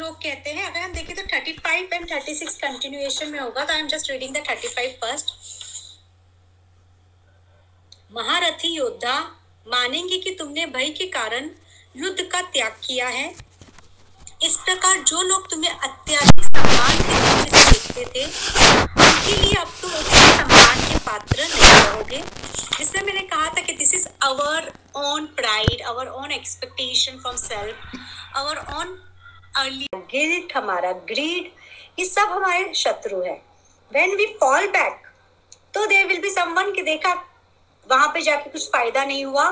लोग कहते हैं, अगर हम देखें तो 35 एंड 36 कंटिन्यूएशन में होगा तो I am just reading the 35 first महारथी योद्धा, मानेंगे कि तुमने भय के कारण युद्ध का त्याग किया है। इस प्रकार जो लोग तुम्हें अत्याधिक सम्मान के देखते थे, उनके लिए अब तुम उतने सम्मान के पात्र नहीं रहोगे। जिसमें मैंने कहा था कि this is our own pride our own expectation from self our own guilt हमारा ग्रीड, ये सब हमारे शत्रु है। व्हेन वी फॉल बैक तो देर विल बी समवन कि देखा, वहाँ पे जाके कुछ फ़ायदा नहीं हुआ।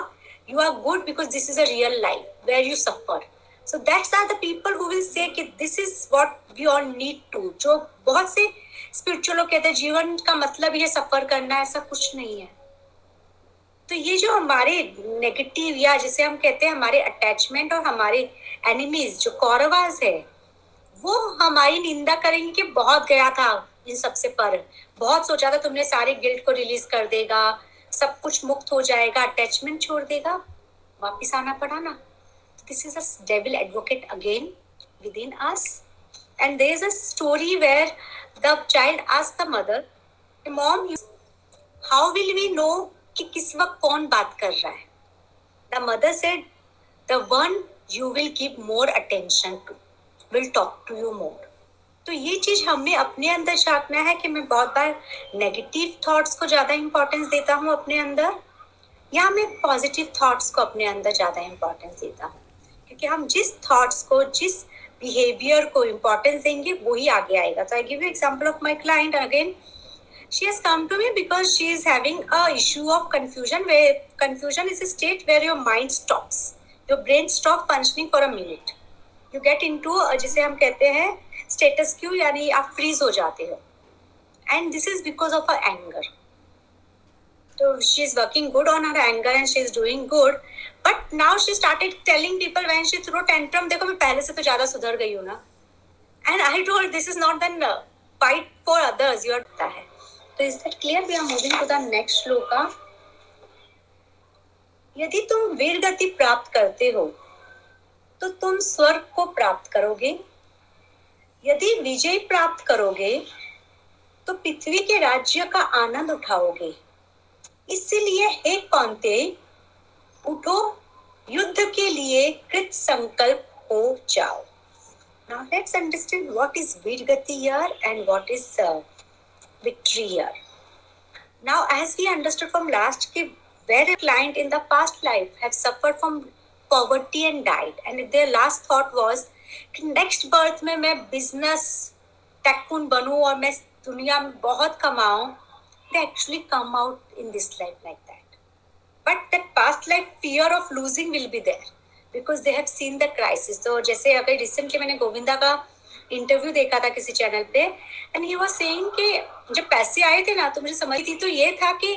You are good because this is a real life where you suffer so that's are the people who will say कि this is what we all need to जो बहुत से स्पिरिचुअल लोग कहते हैं, जीवन का मतलब ये सफ़र करना, ऐसा कुछ नहीं है। तो ये जो हमारे नेगेटिव या जिसे हम कहते हैं, हमारे अटैचमेंट और हमारे एनिमीज जो कौरवाज है, वो हमारी निंदा करेंगे कि बहुत गया था इन सबसे पर। बहुत सोचा था तुमने सारे गिल्ट को रिलीज़ कर देगा, सब कुछ मुक्त हो जाएगा अटैचमेंट छोड़ देगा, वापिस आना पड़ा ना। This is devil advocate again within us and there is a story where the child ask the mother mom how will we know कि किस वक्त कौन बात कर रहा है? The mother said the one you will give more attention to will talk to you more तो ये चीज़ हमें अपने अंदर झांकना है कि मैं बहुत बार नेगेटिव थॉट्स को ज़्यादा इंपॉर्टेंस देता हूँ अपने अंदर, या मैं पॉजिटिव थॉट्स को अपने अंदर ज़्यादा इंपॉर्टेंस देता हूँ। क्योंकि हम जिस थॉट्स को, जिस बिहेवियर को इम्पोर्टेंस देंगे, वही आगे आएगा। तो I give you example of my client again she has come to me because she is having a issue of confusion where, confusion is a state where your mind stops. Your brain stop functioning for a minute you get into जिसे हम कहते हैं status Q यानी आप freeze हो जाते हो। And this is because of a anger तो she is working good on her anger and she is doing good but now she started telling people when she throw tantrum देखो, मैं पहले से तो ज़्यादा सुधर गई हूँ ना। And I told this is not then fight for others your है तो is that clear we are moving to the next shloka यदि तुम वीर गति प्राप्त करते हो तो तुम स्वर्ग को प्राप्त करोगे। यदि विजय प्राप्त करोगे तो पृथ्वी के राज्य का आनंद उठाओगे। इसलिए हे कौनते उठो युद्ध के लिए कृत संकल्प हो जाओ। Now let's understand what is virgati here and what is uh, victory here. Now, as we understood from last, where a client in the past life have suffered from poverty and died, and their last thought was next birth में मैं business tycoon बनूं और मैं दुनिया में बहुत कमाऊं, they actually come out in this life like that. But that past life fear of losing will be there because they have seen the crisis. तो जैसे अगर recently मैंने गोविंदा का इंटरव्यू देखा था किसी चैनल पे एंड ही वाज सेइंग कि जब पैसे आए थे ना तो मुझे समझ थी तो ये था कि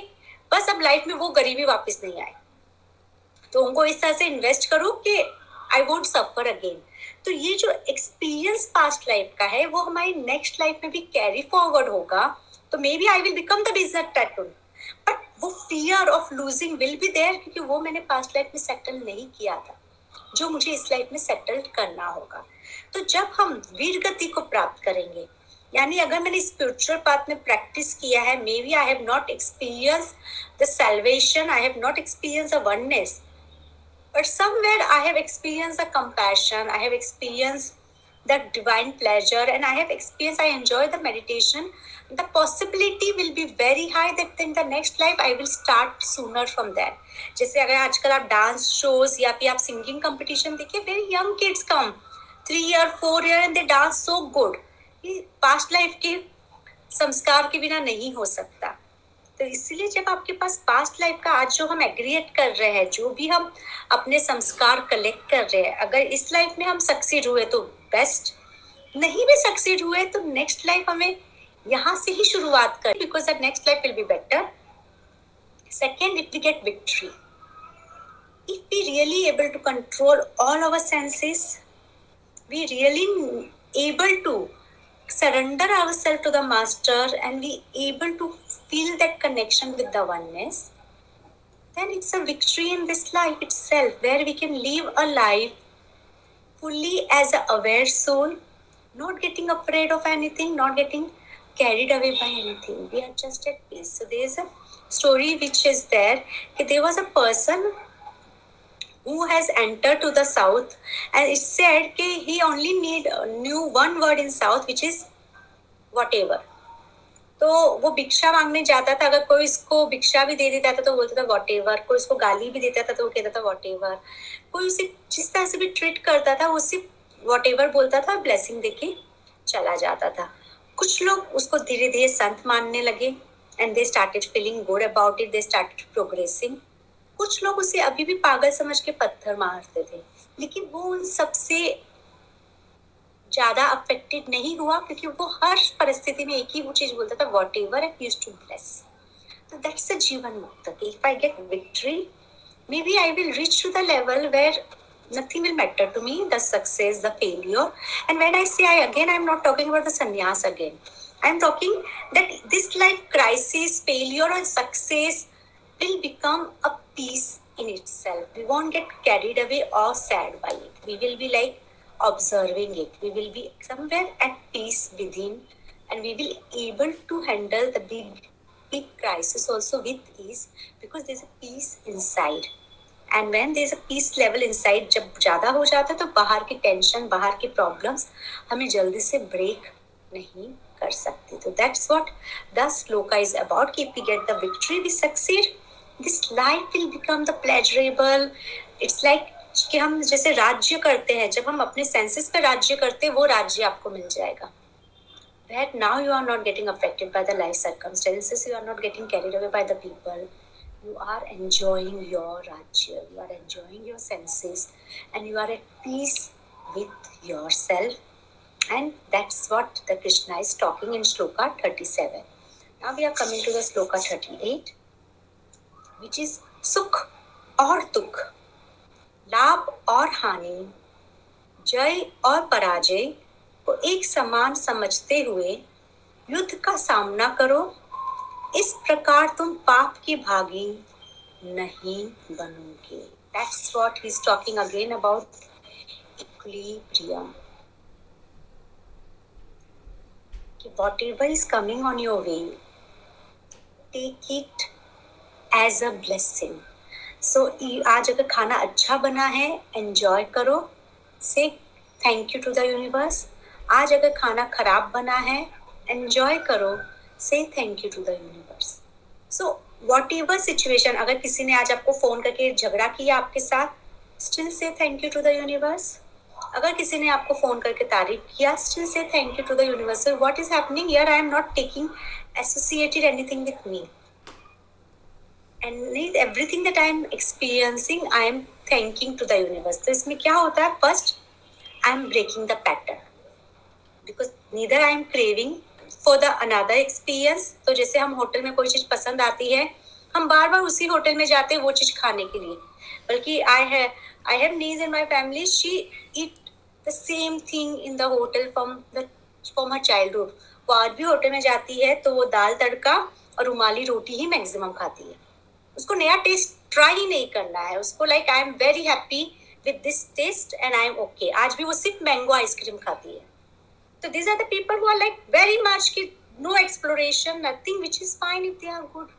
बस अब लाइफ में वो गरीबी वापस नहीं आए। तो उनको इस तरह से इन्वेस्ट करूँ कि आई वोंट सफ़र अगेन तो ये जो एक्सपीरियंस पास्ट लाइफ का है, वो हमारी नेक्स्ट लाइफ में भी कैरी फॉरवर्ड होगा। तो maybe I will become the business tycoon but वो fear of losing will be there क्योंकि वो मैंने पास्ट लाइफ में सेटल नहीं किया था। जो मुझे इस लाइफ में सेटल करना होगा। तो जब हम वीर गति को प्राप्त करेंगे यानी अगर मैंने स्पिरिचुअल पाथ में प्रैक्टिस किया है maybe I have not experience the salvation I have not experience a but summer I have experience a compassion I have experience the divine pleasure and I have experience I enjoy the meditation the possibility will be very high that in the next life I will start sooner from that जैसे अगर आजकल आप dance shows या फिर आप singing competition देखिए very young kids come three year four year and they dance so good past life के संस्कार के बिना नहीं हो सकता। तो इसलिए जब आपके पास पास्ट लाइफ का आज जो हम एग्रीएट कर रहे हैं, जो भी हम अपने संस्कार कलेक्ट कर रहे हैं, अगर इस लाइफ में हम सक्सीड हुए तो बेस्ट नहीं भी सक्सीड हुए तो नेक्स्ट लाइफ हमें यहाँ से ही शुरुआत कर because that next life will be better second if we get victory if we really able to control all our senses, we really able to surrender ourselves to the master and we able to feel that connection with the oneness then it's a victory in this life itself where we can live a life fully as a aware soul, not getting afraid of anything, not getting carried away by anything. We are just at peace. So there is a story which is there. There was a person who has entered to the south and it said that he only need knew one word in south, which is whatever. तो वो भिक्षा मांगने जाता था, अगर कोई इसको भिक्षा भी दे देता था तो बोलता था वॉट एवर कोई उसको गाली भी देता था तो वो कहता था वॉट एवर कोई उसे जिस तरह से भी ट्रीट करता था, वो सिर्फ़ वॉट एवर बोलता था ब्लेसिंग देके चला जाता था। कुछ लोग उसको धीरे धीरे संत मानने लगे and they started feeling good about it they started progressing कुछ लोग उसे अभी भी पागल समझ के पत्थर मारते थे लेकिन वो उन सबसे ज़्यादा अफेक्टेड नहीं हुआ क्योंकि वो हर परिस्थिति में एक ही वो चीज़ बोलता था whatever I use to bless तो that's a jivan mukt if I get victory maybe I will reach to the level where nothing will matter to me the success the failure and when i say i again i'm not talking about the sannyas again i'm talking that this life crisis failure or success will become a peace in itself we won't get carried away or sad by it we will be like observing it we will be somewhere at peace within and we will able to handle the big big crisis also with ease because there's a peace inside and when there a peace level inside जब ज़्यादा हो जाता है तो बाहर की tension बाहर की प्रॉब्लम्स हमें जल्दी से ब्रेक नहीं कर सकते तो that's what the shloka is about कि we get the victory we succeed this life will become the pleasurable it's like कि हम जैसे राज्य करते हैं, जब हम अपने सेंसेस पर राज्य करते हैं, वो राज्य आपको मिल जाएगा। That now you are not getting affected by the life circumstances you are not getting carried away by the people you are enjoying your rajya you are enjoying your senses and you are at peace with yourself and that's what the Krishna is talking in shloka thirty seven now we are coming to which is sukh or dukh लाभ और हानि जय और पराजय को एक समान समझते हुए युद्ध का सामना करो। इस प्रकार तुम पाप की भागी नहीं बनोगे। That's what he is talking again about equilibrium whatever is coming on your way. Take it as a blessing so आज अगर खाना अच्छा बना है एंजॉय करो। Say thank you to the universe आज अगर खाना खराब बना है एंजॉय करो। Say thank you to the universe so whatever situation अगर किसी ने आज आपको फ़ोन करके झगड़ा किया आपके साथ still say thank you to the universe अगर किसी ने आपको फ़ोन करके तारीफ़ किया still say thank you to the universe what is happening यार I am not taking associated anything with me and everything that I'm experiencing, I am thanking to the universe. तो इसमें क्या होता है? First I am breaking the pattern because neither I am craving for the another experience तो जैसे हम hotel में कोई चीज़ पसंद आती है हम बार बार उसी होटल में जाते हैं वो चीज़ खाने के लिए। बल्कि आई है I have niece in my family she eat the same thing in the hotel from the from her childhood वो आज भी होटल में जाती है तो वो दाल तड़का और रुमाली रोटी ही मैक्सिमम खाती है। उसको नया टेस्ट ट्राई नहीं करना है। उसको like I am very happy with this taste and I am okay आज भी वो सिर्फ़ मैंगो आइसक्रीम खाती है। तो this are the people who are like very much की no exploration nothing which is fine if they are good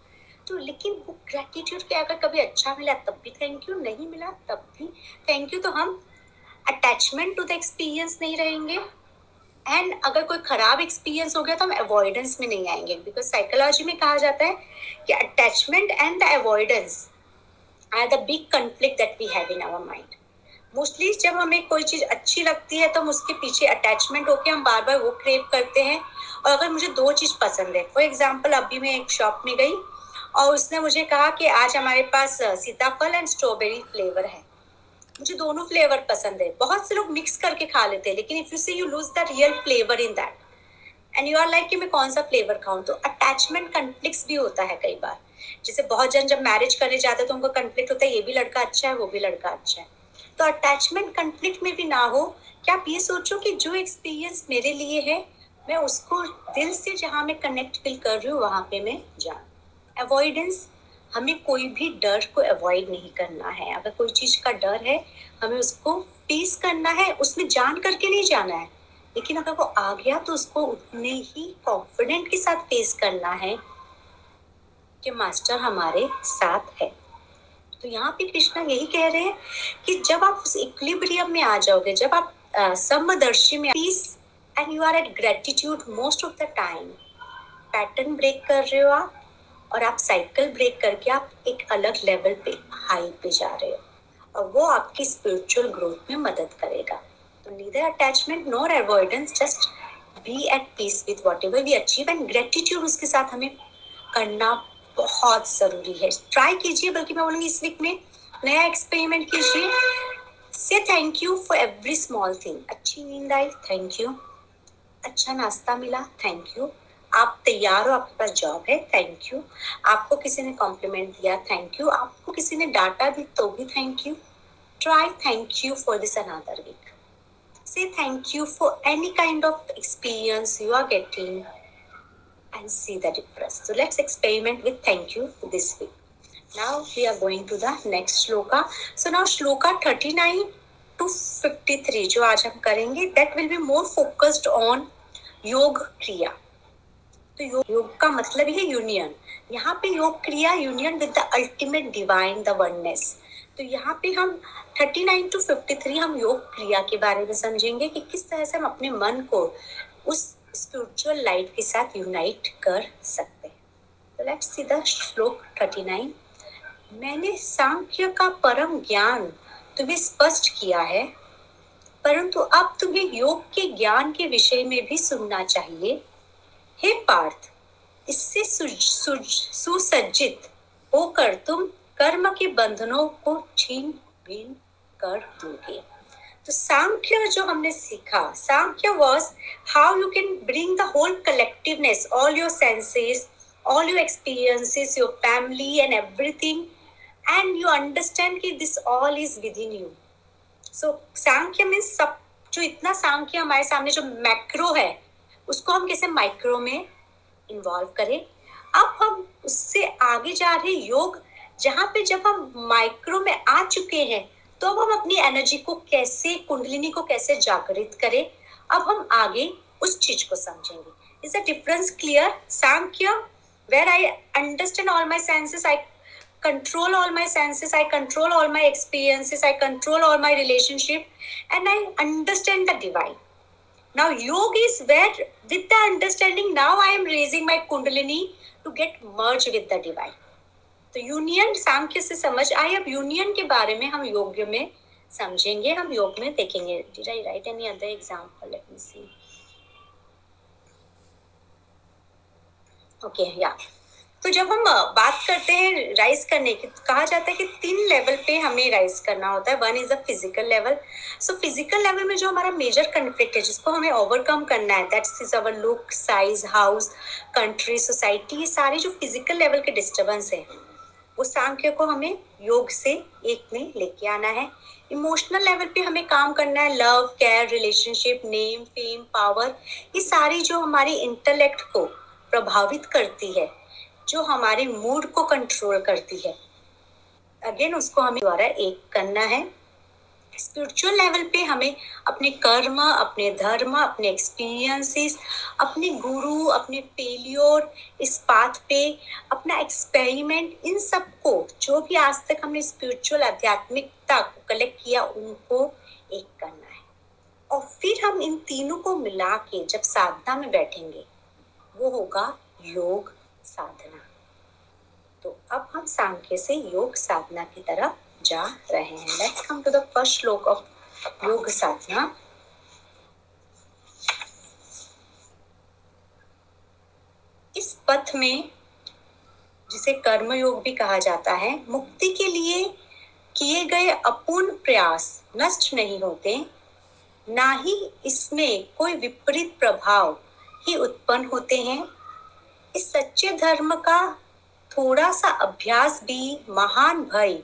तो लेकिन वो ग्रेटिट्यूड के अगर कभी अच्छा मिला, तब भी थैंक यू नहीं मिला, तब भी थैंक यू तो हम अटैचमेंट टू द एक्सपीरियंस नहीं रहेंगे। एंड अगर कोई खराब एक्सपीरियंस हो गया तो हम अवॉइडेंस में नहीं आएँगे बिकॉज़ साइकोलॉजी में कहा जाता है कि attachment and the avoidance are the big conflict that we have in our mind mostly जब हमें कोई चीज़ अच्छी लगती है तो हम उसके पीछे अटैचमेंट होके हम बार बार वो क्रेव करते हैं। और अगर मुझे दो चीज़ पसंद है फॉर एग्ज़ाम्पल अभी मैं एक शॉप में गई और उसने मुझे कहा कि आज हमारे पास सीताफल एंड स्ट्रॉबेरी फ्लेवर है। मुझे दोनों फ्लेवर पसंद है। बहुत से लोग मिक्स करके खा लेते हैं, लेकिन if you see you lose the real flavour in that and you are like कि मैं कौन सा फ्लेवर खाऊं तो अटैचमेंट कंफ्लिक्ट भी होता है कई बार। जैसे बहुत जन जब मैरिज करने जाते हैं तो उनको कंफ्लिक्ट होता है, ये भी लड़का अच्छा है, वो भी लड़का अच्छा है। तो अटैचमेंट कंफ्लिक्ट में भी ना हो क्या आप ये सोचो कि जो एक्सपीरियंस मेरे लिए है, मैं उसको दिल से जहाँ मैं कनेक्ट फील कर रही हूँ, वहाँ पे मैं जाऊँ अवॉइडेंस हमें कोई भी डर को अवॉइड नहीं करना है। अगर कोई चीज़ का डर है, हमें उसको फेस करना है, उसमें जान करके नहीं जाना है। लेकिन अगर वो आ गया तो उसको उतने ही कॉन्फिडेंट के साथ फेस करना है कि मास्टर हमारे साथ है। तो यहाँ पे कृष्णा यही कह रहे हैं कि जब आप उस इक्लिब्रियम में आ जाओगे, जब आप समदर्शी में peace and you are at gratitude most of the time pattern break कर रहे हो आप और आप साइकिल ब्रेक करके आप एक अलग लेवल पे हाई पे जा रहे हो। और वो आपकी स्पिरिचुअल ग्रोथ में मदद करेगा। तो neither attachment nor avoidance just be at peace with whatever we achieve and gratitude उसके साथ हमें करना बहुत ज़रूरी है। ट्राई कीजिए, बल्कि मैं बोलूँगी इस वीक में नया एक्सपेरिमेंट कीजिए। Say thank you for every small thing अच्छी नींद आई थैंक यू अच्छा नाश्ता मिला थैंक यू आप तैयार हो, आपके पास जॉब है थैंक यू आपको किसी ने कॉम्प्लीमेंट दिया थैंक यू आपको किसी ने डाटा दी तो भी thank you try thank you for this another week say thank you for any kind of experience you are getting and see the difference so let's experiment with thank you this week now we are going to the next shloka so now shloka thirty nine to fifty three जो आज हम करेंगे that will be more focused on yog kriya तो योग, योग का मतलब है यूनियन यहाँ पे yog kriya union with the ultimate divine the oneness तो यहाँ पे हम 39 टू 53 हम योग क्रिया के बारे में समझेंगे कि किस तरह से हम अपने मन को उस स्पिरिचुअल लाइट के साथ यूनाइट कर सकते हैं. तो लेट्स सी द श्लोक 39 मैंने सांख्य का परम ज्ञान तुम्हें स्पष्ट किया है परंतु अब तुम्हें योग के ज्ञान के विषय में भी सुनना चाहिए। हे पार्थ, इससे सुसज्जित होकर तुम कर्म के बंधनों को छीन बीन कर दोगे। तो सांख्य जो हमने सीखा, Sankhya was how you can bring the whole collectiveness all your senses all your experiences, your family and everything, and you understand कि this all is within you. So, Sankhya means सब, जो इतना सांख्य हमारे सामने जो मैक्रो है उसको हम कैसे माइक्रो में इन्वॉल्व करें? अब हम उससे आगे जा रहे योग, जहाँ पे जब हम माइक्रो में आ चुके हैं तो अब हम अपनी एनर्जी को कैसे, कुंडलिनी को कैसे जागृत करें? अब हम आगे उस चीज़ को समझेंगे। Is a difference clear Sankhya where I understand all my senses I control all my senses, i control all my experiences, i control all my relationship, and i understand the divine. Now, yoga is where, with the understanding, now I am raising my kundalini to get merged with the divine. तो union Sankhya से समझ आई अब union के बारे में हम योग में समझेंगे हम योग में देखेंगे did I write any other example let me see okay या तो जब हम बात करते हैं राइज करने की तो कहा जाता है कि तीन लेवल पे हमें राइज करना होता है। One is a physical level so physical level में जो हमारा मेजर कन्फ्लिक्ट है, जिसको हमें ओवरकम करना है that is our look size house country society ये सारे जो फ़िज़िकल लेवल के डिस्टर्बेंस है, वो सांख्य को हमें योग से एक में लेके आना है। इमोशनल लेवल पे हमें काम करना है love care relationship name fame power ये सारी जो हमारी इंटेलेक्ट को प्रभावित करती है जो हमारे मूड को कंट्रोल करती है। अगेन उसको हमें द्वारा एक करना है। स्पिरिचुअल लेवल पे हमें अपने कर्म, अपने धर्म, अपने एक्सपीरियंसेस अपने गुरु अपने फेलियोर इस पाथ पे अपना एक्सपेरिमेंट इन सबको जो भी आज तक हमने स्पिरिचुअल आध्यात्मिकता को कलेक्ट किया, उनको एक करना है। और फिर हम इन तीनों को मिला के जब साधना में बैठेंगे, वो होगा योग। साधना। तो अब हम सांख्य से योग साधना की तरफ़ जा रहे हैं। Let's come to the first shlok of yog sadhana. इस पथ में, जिसे कर्म योग भी कहा जाता है, मुक्ति के लिए किए गए अपूर्ण प्रयास नष्ट नहीं होते, ना ही इसमें कोई विपरीत प्रभाव ही उत्पन्न होते हैं। इस सच्चे धर्म का थोड़ा सा अभ्यास भी महान भय।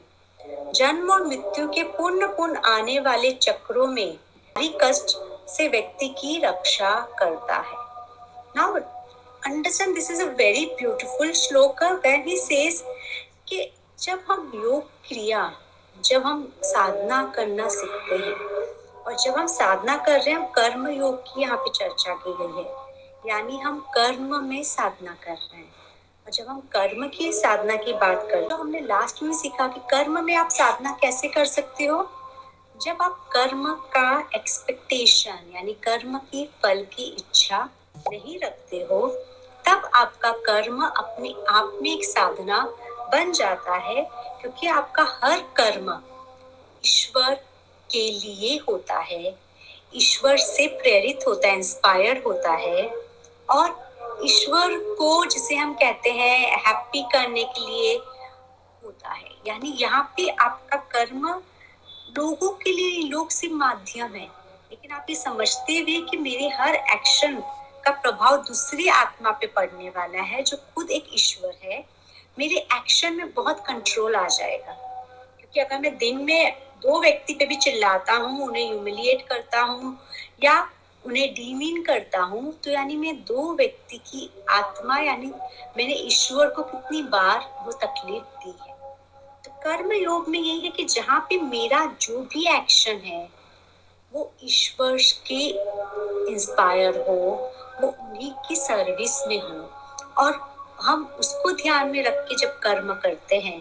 जन्म और मृत्यु के पुण्य पुण्य आने वाले चक्रों में भारी कष्ट से व्यक्ति की रक्षा करता है। Now understand this is a very beautiful shlok when he says कि जब हम योग क्रिया, जब हम साधना करना सीखते हैं, और जब हम साधना कर रहे हैं कर्म योग की यहाँ पे चर्चा की गई है। यानी हम कर्म में साधना कर रहे हैं। और जब हम कर्म की साधना की बात करें तो हमने लास्ट में सीखा कि कर्म में आप साधना कैसे कर सकते हो? जब आप कर्म का एक्सपेक्टेशन यानी कर्म की फल की इच्छा नहीं रखते हो, तब आपका कर्म अपने आप में एक साधना बन जाता है, क्योंकि आपका हर कर्म ईश्वर के लिए होता है। ईश्वर से प्रेरित होता है इंस्पायर्ड होता है। और ईश्वर को जिसे हम कहते हैं हैप्पी करने के लिए होता है। यानी यहाँ पे आपका कर्म लोगों के लिए लोग सिर्फ़ माध्यम है। लेकिन आप ये समझते हुए कि मेरे हर एक्शन का प्रभाव दूसरी आत्मा पे पड़ने वाला है, जो खुद एक ईश्वर है, मेरे एक्शन में बहुत कंट्रोल आ जाएगा। क्योंकि अगर मैं दिन में दो व्यक्ति पे भी चिल्लाता हूँ, उन्हें ह्यूमिलिएट करता हूँ, या उन्हें डीमीन करता हूँ तो यानी मैं दो व्यक्ति की आत्मा, यानी मैंने ईश्वर को कितनी बार वो तकलीफ़ दी है। तो कर्म योग में यही है कि जहाँ पे मेरा जो भी एक्शन है, वो ईश्वर के इंस्पायर हो, वो उन्हीं की सर्विस में हो। और हम उसको ध्यान में रख के जब कर्म करते हैं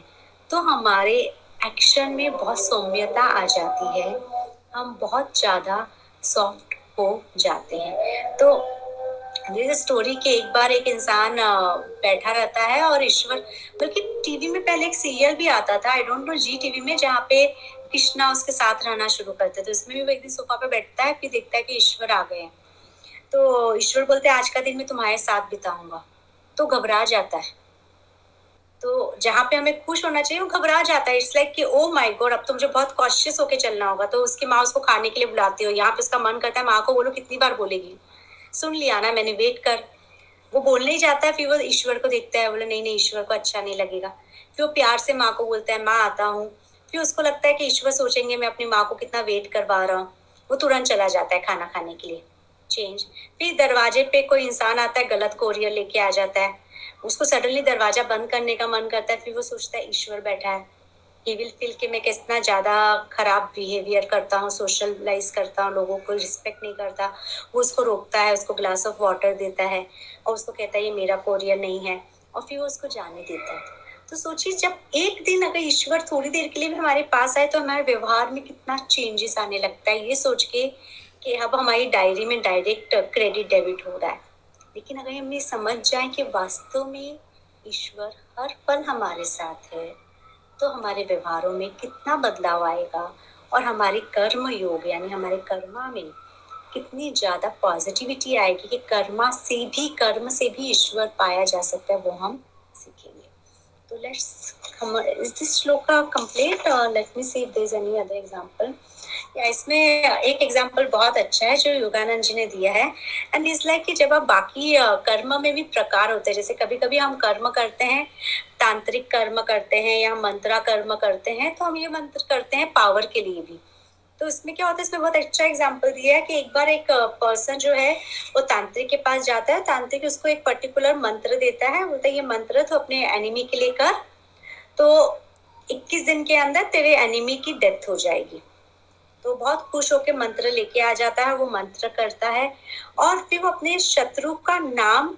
तो हमारे एक्शन में बहुत सौम्यता आ जाती है। हम बहुत ज़्यादा सॉफ्ट हो जाते हैं। तो जैसे स्टोरी के एक बार एक इंसान बैठा रहता है और ईश्वर, बल्कि टीवी में पहले एक सीरियल भी आता था I don't know Zee TV में, जहाँ पे कृष्णा उसके साथ रहना शुरू करते तो इसमें भी वो एक दिन सोफा पे बैठता है, फिर देखता है कि ईश्वर आ गए तो ईश्वर बोलते हैं, आज का दिन मैं तुम्हारे साथ बिताऊँगा। तो घबरा जाता है। तो जहाँ पे हमें खुश होना चाहिए, वो घबरा जाता है। इट्स लाइक कि ओ माय गॉड अब तो मुझे बहुत कॉशियस होके चलना होगा। तो उसकी माँ उसको खाने के लिए बुलाती हो यहाँ पे उसका मन करता है, माँ को बोलो कितनी बार बोलेगी? सुन लिया ना मैंने वेट कर। वो बोलने ही जाता है, फिर वो ईश्वर को देखता है। बोले, नहीं नहीं, ईश्वर को अच्छा नहीं लगेगा। फिर वो प्यार से माँ को बोलता है, माँ, आता हूँ। फिर उसको लगता है कि ईश्वर सोचेंगे, मैं अपनी माँ को कितना वेट करवा रहा हूँ। वो तुरंत चला जाता है खाना खाने के लिए। चेंज फिर दरवाजे पे कोई इंसान आता है, गलत कोरियर लेके आ जाता है। उसको सडनली दरवाज़ा बंद करने का मन करता है, फिर वो सोचता है, ईश्वर बैठा है। ही विल फील कि मैं कितना ज़्यादा खराब बिहेवियर करता हूँ सोशलाइज करता हूँ, लोगों को रिस्पेक्ट नहीं करता। वो उसको रोकता है, उसको ग्लास ऑफ़ वाटर देता है और उसको कहता है, ये मेरा कोरियर नहीं है। और फिर वो उसको जाने देता है। तो सोचिए, जब एक दिन अगर ईश्वर थोड़ी देर के लिए भी हमारे पास आए तो हमारे व्यवहार में कितना चेंजेस आने लगता है। ये सोच के कि अब हमारी डायरी में डायरेक्ट क्रेडिट डेबिट हो रहा है। लेकिन अगर हम ये समझ जाए कि वास्तव में ईश्वर हर पल हमारे साथ है तो हमारे व्यवहारों में कितना बदलाव आएगा और हमारे कर्म योग, यानी हमारे कर्मा में कितनी ज़्यादा पॉजिटिविटी आएगी कि कर्मा से भी, कर्म से भी ईश्वर पाया जा सकता है, वो हम सीखेंगे। तो let's is this shloka complete let me see if there is any other example इसमें एक एग्ज़ाम्पल बहुत अच्छा है जो योगानंद जी ने दिया है एंड इज़ लाइक कि जब आप बाकी कर्म में भी प्रकार होते हैं, जैसे कभी कभी हम कर्म करते हैं, तांत्रिक कर्म करते हैं या मंत्रा कर्म करते हैं तो हम ये मंत्र करते हैं पावर के लिए भी। तो इसमें क्या होता है, इसमें बहुत अच्छा एग्ज़ाम्पल दिया है कि एक बार एक पर्सन जो है, वो तांत्रिक के पास जाता है, तांत्रिक उसको एक पर्टिकुलर मंत्र देता है, बोलता है, ये मंत्र तो अपने एनिमी के लिए कर तो 21 दिन के अंदर तेरे एनिमी की डेथ हो जाएगी। तो बहुत खुश होकर मंत्र लेके आ जाता है वो मंत्र करता है और फिर वो अपने शत्रु का नाम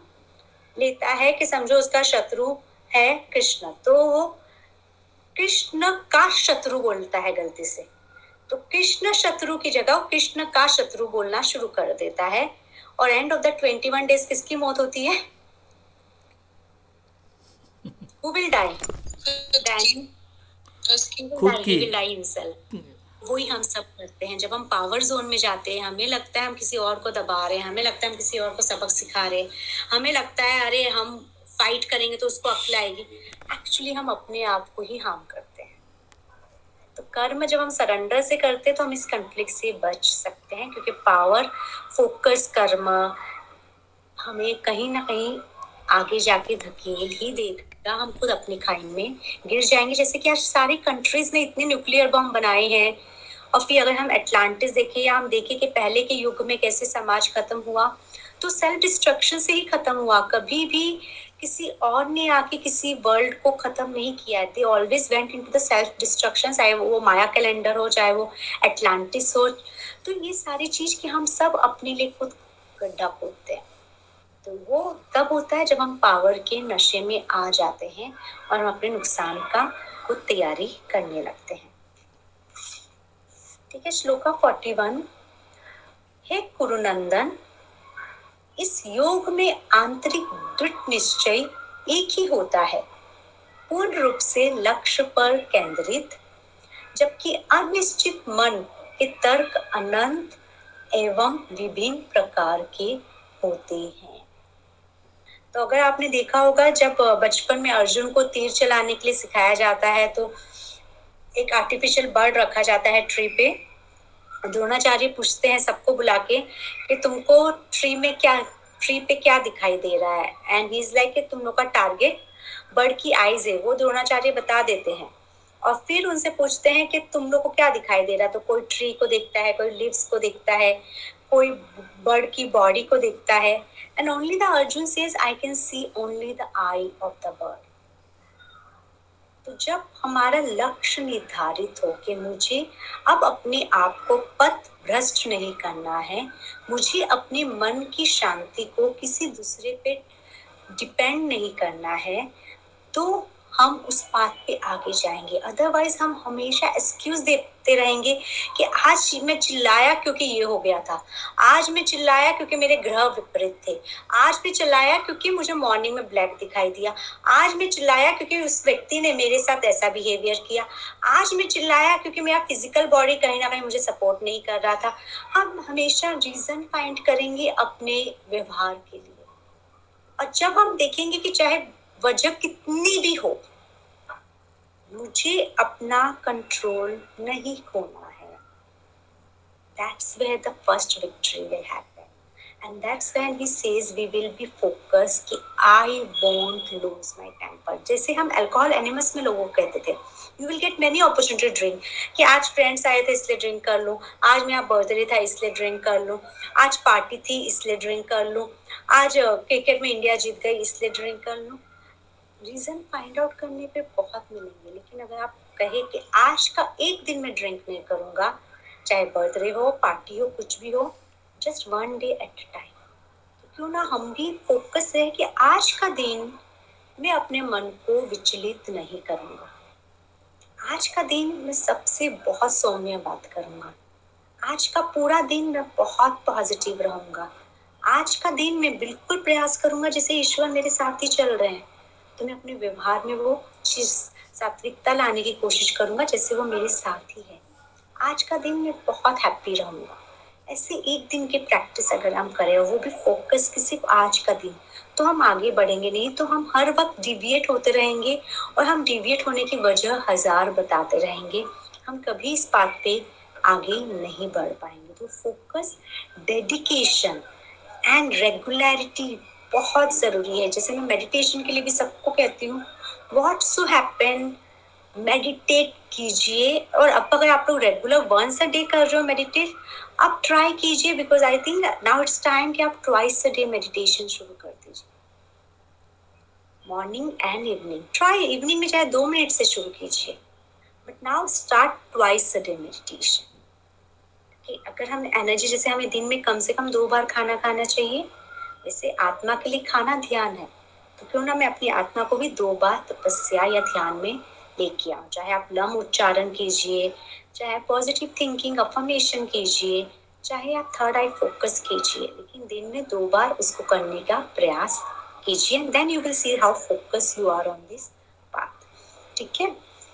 लेता है कि समझो उसका शत्रु है कृष्ण। तो वो कृष्ण का शत्रु बोलता है गलती से। तो कृष्ण शत्रु की जगह वो कृष्ण का शत्रु बोलना शुरू कर देता है और end of the twenty one days किसकी मौत होती है? Who will die? Then, खुद की। Will die himself. वही हम सब करते हैं। जब हम पावर जोन में जाते हैं, हमें लगता है हम किसी और को दबा रहे हैं, हमें लगता है हम किसी और को सबक सिखा रहे हैं, हमें लगता है, अरे हम फाइट करेंगे तो उसको अक्ल आएगी। एक्चुअली हम अपने आप को ही हार्म करते हैं। तो कर्म जब हम सरेंडर से करते हैं तो हम इस कंफ्लिक्ट से बच सकते हैं, क्योंकि पावर फोकस कर्म हमें कहीं ना कहीं आगे जाके धकेल ही देगा। हम खुद अपनी खाई में गिर जाएँगे। जैसे कि आज सारी कंट्रीज़ ने इतने न्यूक्लियर बम बनाए हैं और फिर अगर हम एटलांटिस देखें या हम देखें कि पहले के युग में कैसे समाज खत्म हुआ तो सेल्फ डिस्ट्रक्शन से ही खत्म हुआ। कभी भी किसी और ने आके किसी वर्ल्ड को खत्म नहीं किया है। They always went into the self destruction चाहे वो माया कैलेंडर हो, चाहे वो एटलांटिस हो। तो ये सारी चीज़ कि हम सब अपने लिए खुद गड्ढा खोदते हैं। तो वो तब होता है जब हम पावर के नशे में आ जाते हैं और हम अपने नुकसान का खुद तैयारी करने लगते हैं। ठीक है, श्लोका फोर्टी वन हे कुरुनंदन इस योग में आंतरिक दृढ़ निश्चय एक ही होता है। पूर्ण रूप से लक्ष्य पर केंद्रित, जबकि अनिश्चित मन के तर्क अनंत एवं विभिन्न प्रकार के होते हैं। तो अगर आपने देखा होगा, जब बचपन में अर्जुन को तीर चलाने के लिए सिखाया जाता है तो एक आर्टिफिशियल बर्ड रखा जाता है ट्री पे। द्रोणाचार्य पूछते हैं सबको बुला के कि तुमको ट्री में क्या ट्री पे क्या दिखाई दे रहा है? एंड ही इज़ लाइक तुम लोग का टारगेट बर्ड की आईज है। वो द्रोणाचार्य बता देते हैं। और फिर उनसे पूछते हैं कि तुम लोग को क्या दिखाई दे रहा है? तो कोई ट्री को देखता है, कोई लिव्स को देखता है, कोई बर्ड की बॉडी को देखता है। And only the Arjun says I can see only the eye of the bird तो जब हमारा लक्ष्य निर्धारित हो कि मुझे अब अपने आप को पथ भ्रष्ट नहीं करना है, मुझे अपने मन की शांति को किसी दूसरे पे डिपेंड नहीं करना है तो हम उस बात पे आगे जाएँगे। अदरवाइज़ हम हमेशा एक्सक्यूज देते रहेंगे कि आज मैं चिल्लाया क्योंकि ये हो गया था। आज मैं चिल्लाया क्योंकि मेरे ग्रह विपरीत थे। आज मैं चिल्लाया क्योंकि मुझे मॉर्निंग में ब्लैक दिखाई दिया। आज मैं चिल्लाया क्योंकि उस व्यक्ति ने मेरे साथ ऐसा बिहेवियर किया। आज मैं चिल्लाया क्योंकि मेरा फ़िज़िकल बॉडी कहीं ना कहीं मुझे सपोर्ट नहीं कर रहा था। हम हमेशा रीजन फाइंड करेंगे अपने व्यवहार के लिए। और जब हम देखेंगे कि चाहे वजह कितनी भी हो, मुझे अपना कंट्रोल नहीं खोना है। That's where the first victory will happen and that's when he says we will be focus कि I won't lose my temper जैसे हम अल्कोहल एनिमस में लोगों को कहते थे you will get many opportunity drink कि आज फ्रेंड्स आए थे इसलिए ड्रिंक कर लो, आज मेरा बर्थडे था इसलिए ड्रिंक कर लो, आज पार्टी थी इसलिए ड्रिंक कर लो, आज क्रिकेट में इंडिया जीत गई इसलिए ड्रिंक कर लो। रीजन फाइंड आउट करने पे बहुत मिलेंगे। लेकिन अगर आप कहे कि आज का एक दिन में ड्रिंक नहीं करूँगा, चाहे बर्थडे हो पार्टी हो, कुछ भी हो just one day at a time तो क्यों ना हम भी फोकस रहे कि आज का दिन मैं अपने मन को विचलित नहीं करूँगा। आज का दिन मैं सबसे बहुत सौम्य बात करूँगा। आज का पूरा दिन मैं बहुत पॉजिटिव रहूँगा। आज का दिन मैं बिल्कुल प्रयास करूँगा, जैसे ईश्वर मेरे साथ ही चल रहे हैं। तो मैं अपने व्यवहार में वो चीज़ सात्विकता लाने की कोशिश करूँगा, जैसे वो मेरे साथ ही है। आज का दिन मैं बहुत हैप्पी रहूँगा। ऐसे एक दिन की प्रैक्टिस अगर हम करें वो भी फोकस की सिर्फ़ आज का दिन तो हम आगे बढ़ेंगे नहीं तो हम हर वक्त डिविएट होते रहेंगे और हम डिविएट होने की वजह हज़ार बताते रहेंगे। हम कभी इस बात पे आगे नहीं बढ़ पाएँगे। तो फोकस डेडिकेशन एंड रेगुलरिटी बहुत ज़रूरी है। जैसे मैं मेडिटेशन के लिए भी सबको कहती हूँ वॉट सो हैपन मेडिटेट कीजिए और अब अगर आप लोग रेगुलर वंस अ डे कर रहे हो मेडिटेट आप ट्राई कीजिए because I think now it's time कि आप ट्वाइस अ डे मेडिटेशन शुरू कर दीजिए। Morning and evening try evening में चाहे दो मिनट से शुरू कीजिए। But now start twice a day meditation अगर हम एनर्जी जैसे हमें दिन में कम से कम दो बार खाना खाना चाहिए वैसे आत्मा के लिए खाना ध्यान है तो क्यों ना मैं अपनी आत्मा को भी दो बार तपस्या या ध्यान में लेके आऊँ? चाहे आप लम उच्चारण कीजिए, चाहे पॉजिटिव थिंकिंग अफर्मेशन कीजिए, चाहे आप थर्ड आई फोकस कीजिए, लेकिन दिन में दो बार उसको करने का प्रयास कीजिए then you will see how focus you are on this path ठीक है?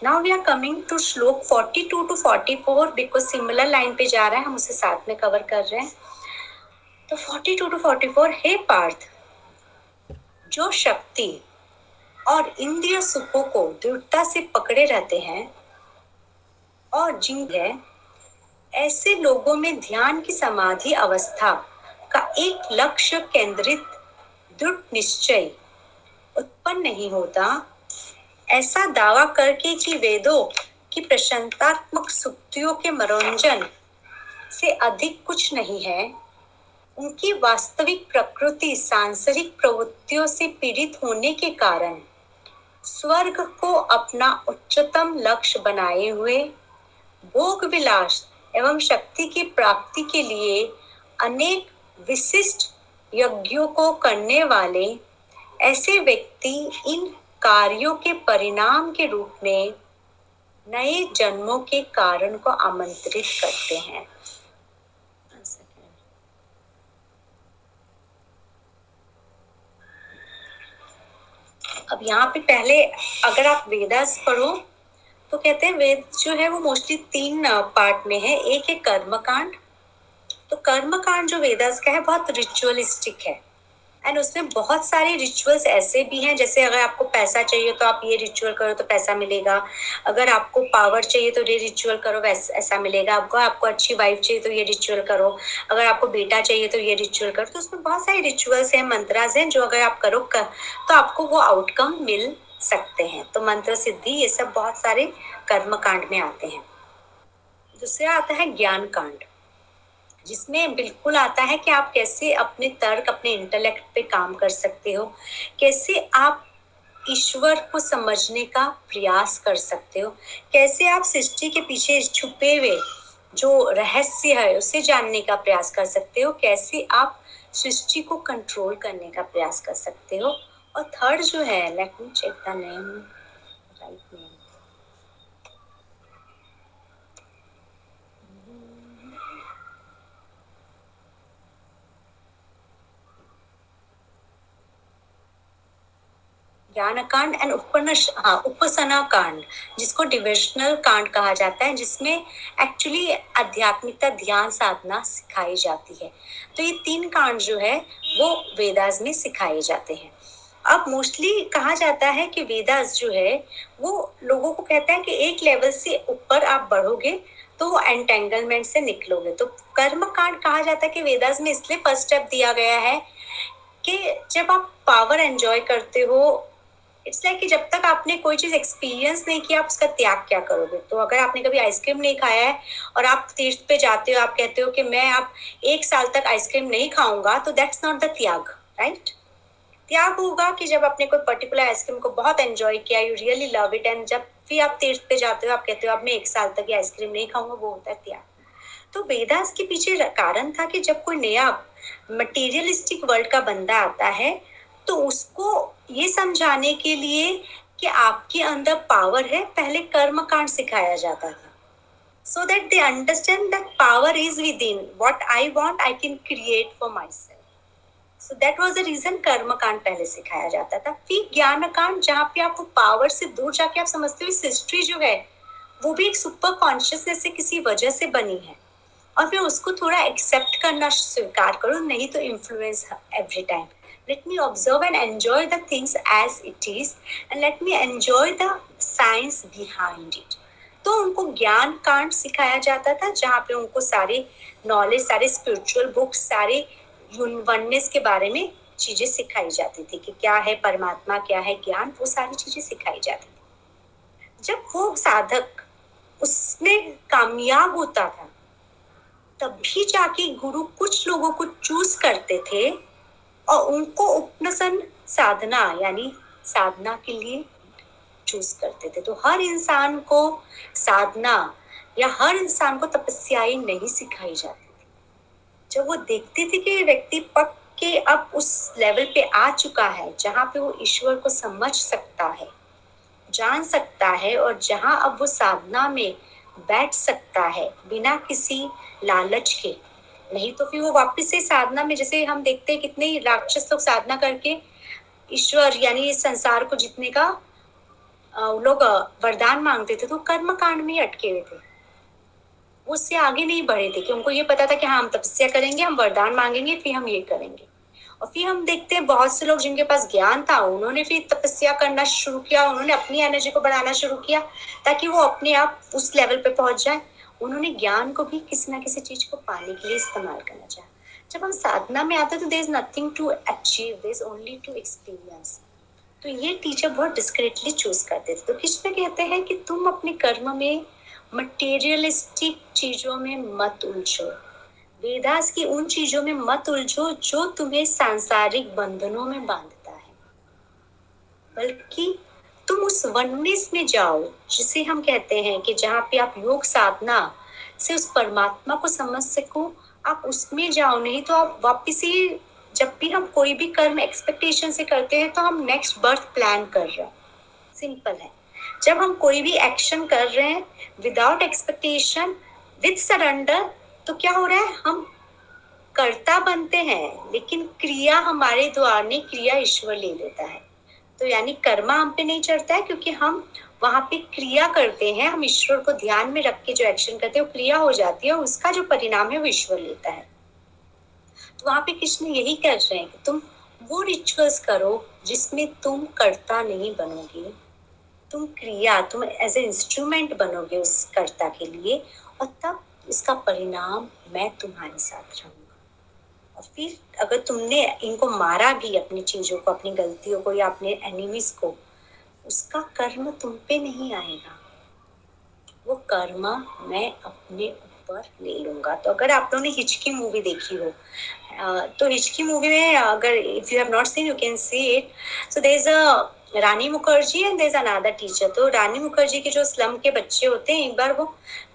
Now we are coming to shlok 42 to 44 because similar line पे जा रहा है, हम उसे साथ में कवर कर रहे हैं। तो 42 टू 44 हे पार्थ, जो शक्ति और इंद्रिय सुखों को दृढ़ता से पकड़े रहते हैं और जिन है, ऐसे लोगों में ध्यान की समाधि अवस्था का एक लक्ष्य केंद्रित दृढ़ निश्चय उत्पन्न नहीं होता। ऐसा दावा करके कि वेदों की प्रशंसात्मक सुक्तियों के मनोरंजन से अधिक कुछ नहीं है। उनकी वास्तविक प्रकृति सांसारिक प्रवृत्तियों से पीड़ित होने के कारण स्वर्ग को अपना उच्चतम लक्ष्य बनाए हुए भोग विलास एवं शक्ति की प्राप्ति के लिए अनेक विशिष्ट यज्ञों को करने वाले ऐसे व्यक्ति इन कार्यों के परिणाम के रूप में नए जन्मों के कारण को आमंत्रित करते हैं। अब यहाँ पे पहले अगर आप वेदास पढ़ो तो कहते हैं वेद जो है वो मोस्टली तीन पार्ट में है। एक है कर्मकांड। तो कर्मकांड जो वेदास का है, बहुत रिचुअलिस्टिक है। एंड उसमें बहुत सारे रिचुअल्स ऐसे भी हैं जैसे अगर आपको पैसा चाहिए तो आप ये रिचुअल करो तो पैसा मिलेगा। अगर आपको पावर चाहिए तो ये रिचुअल करो ऐसा मिलेगा। आपको आपको अच्छी वाइफ चाहिए तो ये रिचुअल करो। अगर आपको बेटा चाहिए तो ये रिचुअल करो। तो उसमें बहुत सारे रिचुअल्स हैं मंत्रास हैं जो अगर आप करो कर, तो आपको वो आउटकम मिल सकते हैं। तो मंत्र सिद्धि ये सब बहुत सारे कर्म कांड में आते हैं। दूसरा आता है ज्ञान कांड। जिसमें बिल्कुल आता है कि आप कैसे अपने तर्क, अपने इंटेलेक्ट पे काम कर सकते हो, कैसे आप ईश्वर को समझने का प्रयास कर सकते हो, कैसे आप सृष्टि के पीछे छुपे हुए जो रहस्य है उसे जानने का प्रयास कर सकते हो, कैसे आप सृष्टि को कंट्रोल करने का प्रयास कर सकते हो। और थर्ड जो है let me check the name right name ज्ञान कांड एंड उपनश हाँ उपासना कांड जिसको डिविजनल कांड कहा जाता है, जिसमें एक्चुअली आध्यात्मिकता, ध्यान साधना सिखाई जाती है। तो ये तीन कांड जो है, वो वेदास में सिखाए जाते हैं। अब मोस्टली कहा जाता है कि वेदास जो है, वो लोगों को कहता है कि एक लेवल से ऊपर आप बढ़ोगे तो एंटेंगलमेंट से निकलोगे। तो कर्म कांड कहा जाता है कि वेदास में इसलिए फ़र्स्ट स्टेप दिया गया है कि जब आप पावर एंजॉय करते हो इट्स लाइक कि जब तक आपने कोई चीज़ एक्सपीरियंस नहीं किया आप उसका त्याग क्या करोगे? तो अगर आपने कभी आइसक्रीम नहीं खाया है और आप तीर्थ पे जाते हो, आप कहते हो कि मैं आप एक साल तक आइसक्रीम नहीं खाऊँगा तो दैट्स नॉट द त्याग राइट त्याग होगा कि जब आपने कोई पर्टिकुलर आइसक्रीम को बहुत एंजॉय किया you really love it and जब भी आप तीर्थ पे जाते हो, आप कहते हो, अब मैं एक साल तक ये आइसक्रीम नहीं खाऊँगा, वो होता है त्याग। तो वेदास के पीछे कारण था कि जब कोई नया मटेरियलिस्टिक वर्ल्ड का बंदा आता है तो उसको ये समझाने के लिए कि आपके अंदर पावर है, पहले कर्म कांड सिखाया जाता था। So that they understand that power is within what I want I can create for myself so that was the reason कर्म कांड पहले सिखाया जाता था। फिर ज्ञान कांड जहाँ पे आपको पावर से दूर जाके आप समझते हो हिस्ट्री जो है, वो भी एक सुपर कॉन्शियसनेस से किसी वजह से बनी है। और फिर उसको थोड़ा एक्सेप्ट करना स्वीकार करो, नहीं तो influence every time let me observe and enjoy the things as it is, and let me enjoy the science behind it. तो उनको ज्ञान कांड सिखाया जाता था, जहाँ पे उनको सारे नॉलेज सारे स्पिरिचुअल बुक्स सारे वननेस के बारे में चीज़ें सिखाई जाती थी कि क्या है परमात्मा, क्या है ज्ञान, वो सारी चीज़ें सिखाई जाती थी। जब वो साधक उसमें कामयाब होता था, तब भी जाके गुरु कुछ लोगों को चूज़ करते थे और उनको उपनसन, साधना, यानी साधना के लिए चूज़ करते थे। तो हर इंसान को साधना या हर इंसान को तपस्याएँ नहीं सिखाई जाती थी। जब वो देखते थे कि व्यक्ति पक के अब उस लेवल पे आ चुका है, जहाँ पे वो ईश्वर को समझ सकता है, जान सकता है और जहाँ अब वो साधना में बैठ सकता है, बिना किसी लालच के। नहीं तो फिर वो वापस से साधना में, जैसे हम देखते हैं कितने राक्षस लोग साधना करके ईश्वर, यानी इस संसार को जीतने का लोग वरदान मांगते थे तो कर्म कांड में अटके हुए थे। उससे आगे नहीं बढ़े थे कि उनको ये पता था कि हाँ हम तपस्या करेंगे, हम वरदान मांगेंगे, फिर हम ये करेंगे। और फिर हम देखते हैं बहुत से लोग जिनके पास ज्ञान था, उन्होंने फिर तपस्या करना शुरू किया, उन्होंने अपनी एनर्जी को बढ़ाना शुरू किया, ताकि वो अपने आप उस लेवल पे पहुँच जाए। उन्होंने ज्ञान को भी किसी ना किसी चीज़ को पाने के लिए इस्तेमाल करना चाहा। जब हम साधना में आते तो there is nothing to achieve there is only to experience तो ये टीचर बहुत डिस्क्रिटली चूज़ करते थे। तो कृष्ण कहते हैं कि तुम अपने कर्म में मटेरियलिस्टिक चीज़ों में मत उलझो। वेदास की उन चीज़ों में मत उलझो जो तुम्हें सांसारिक बंधनों में बांधता है। बल्कि तुम उस वननेस में जाओ, जिसे हम कहते हैं कि जहाँ पे आप योग साधना से उस परमात्मा को समझ सको। आप उसमें जाओ, नहीं तो आप वापिस ही जब भी हम कोई भी कर्म एक्सपेक्टेशन से करते हैं तो हम नेक्स्ट बर्थ प्लान कर रहे हैं। सिंपल है। जब हम कोई भी एक्शन कर रहे हैं विदाउट एक्सपेक्टेशन विद सरेंडर तो क्या हो रहा है? हम कर्ता बनते हैं, लेकिन क्रिया हमारे द्वारा नहीं, क्रिया ईश्वर ले लेता है। तो यानी कर्मा हम पे नहीं चढ़ता है, क्योंकि हम वहाँ पे क्रिया करते हैं, हम ईश्वर को ध्यान में रख के जो एक्शन करते हैं, वो क्रिया हो जाती है और उसका जो परिणाम है वो ईश्वर लेता है। तो वहाँ पे कृष्ण यही कह रहे हैं कि तुम वो रिचुअल्स करो जिसमें तुम कर्ता नहीं बनोगे। तुम क्रिया, तुम एज ए इंस्ट्रूमेंट बनोगे उस कर्ता के लिए और तब इसका परिणाम मैं तुम्हारे साथ रहूँगा। फिर अगर तुमने इनको मारा भी अपनी चीज़ों को, अपनी गलतियों को या अपने एनिमीज को, उसका कर्म तुम पे नहीं आएगा। वो कर्म मैं अपने ऊपर ले लूँगा। तो अगर आप लोगों ने हिचकी मूवी देखी हो तो हिचकी मूवी में अगर if you have not seen you can see it so there is a Rani Mukherjee and there another teacher तो रानी मुखर्जी के जो स्लम के बच्चे होते हैं एक बार वो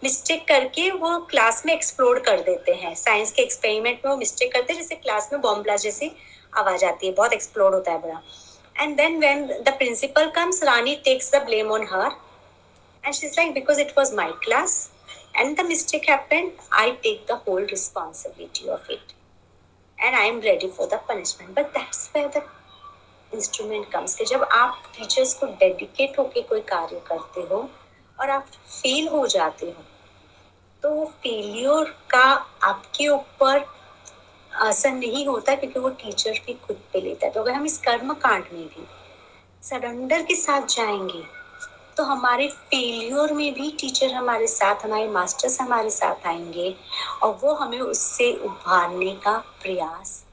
मिस्टेक करके वो क्लास में एक्सप्लोर कर देते हैं साइंस के एक्सपेरिमेंट में वो मिस्टेक करते हैं जैसे क्लास में बॉम्ब ब्लास्ट जैसी आवाज़ आती है बहुत एक्सप्लोर होता है बड़ा and then when the principal comes Rani takes the blame on her and she is like because it was my class and the mistake happened, I take the whole responsibility of it. And I am ready for the punishment. But that's where the instrument comes कि, जब आप teachers को dedicate होके कोई कार्य करते हो और आप फेल हो जाते हो तो फेलियर का आपके ऊपर असर नहीं होता क्योंकि वो टीचर भी खुद पे लेता है। तो अगर हम इस कर्म कांड में भी सरेंडर के साथ जाएँगे तो हमारे फेलियर में भी टीचर हमारे साथ, हमारे मास्टर्स हमारे साथ आएँगे और वो हमें उससे उभारने का प्रयास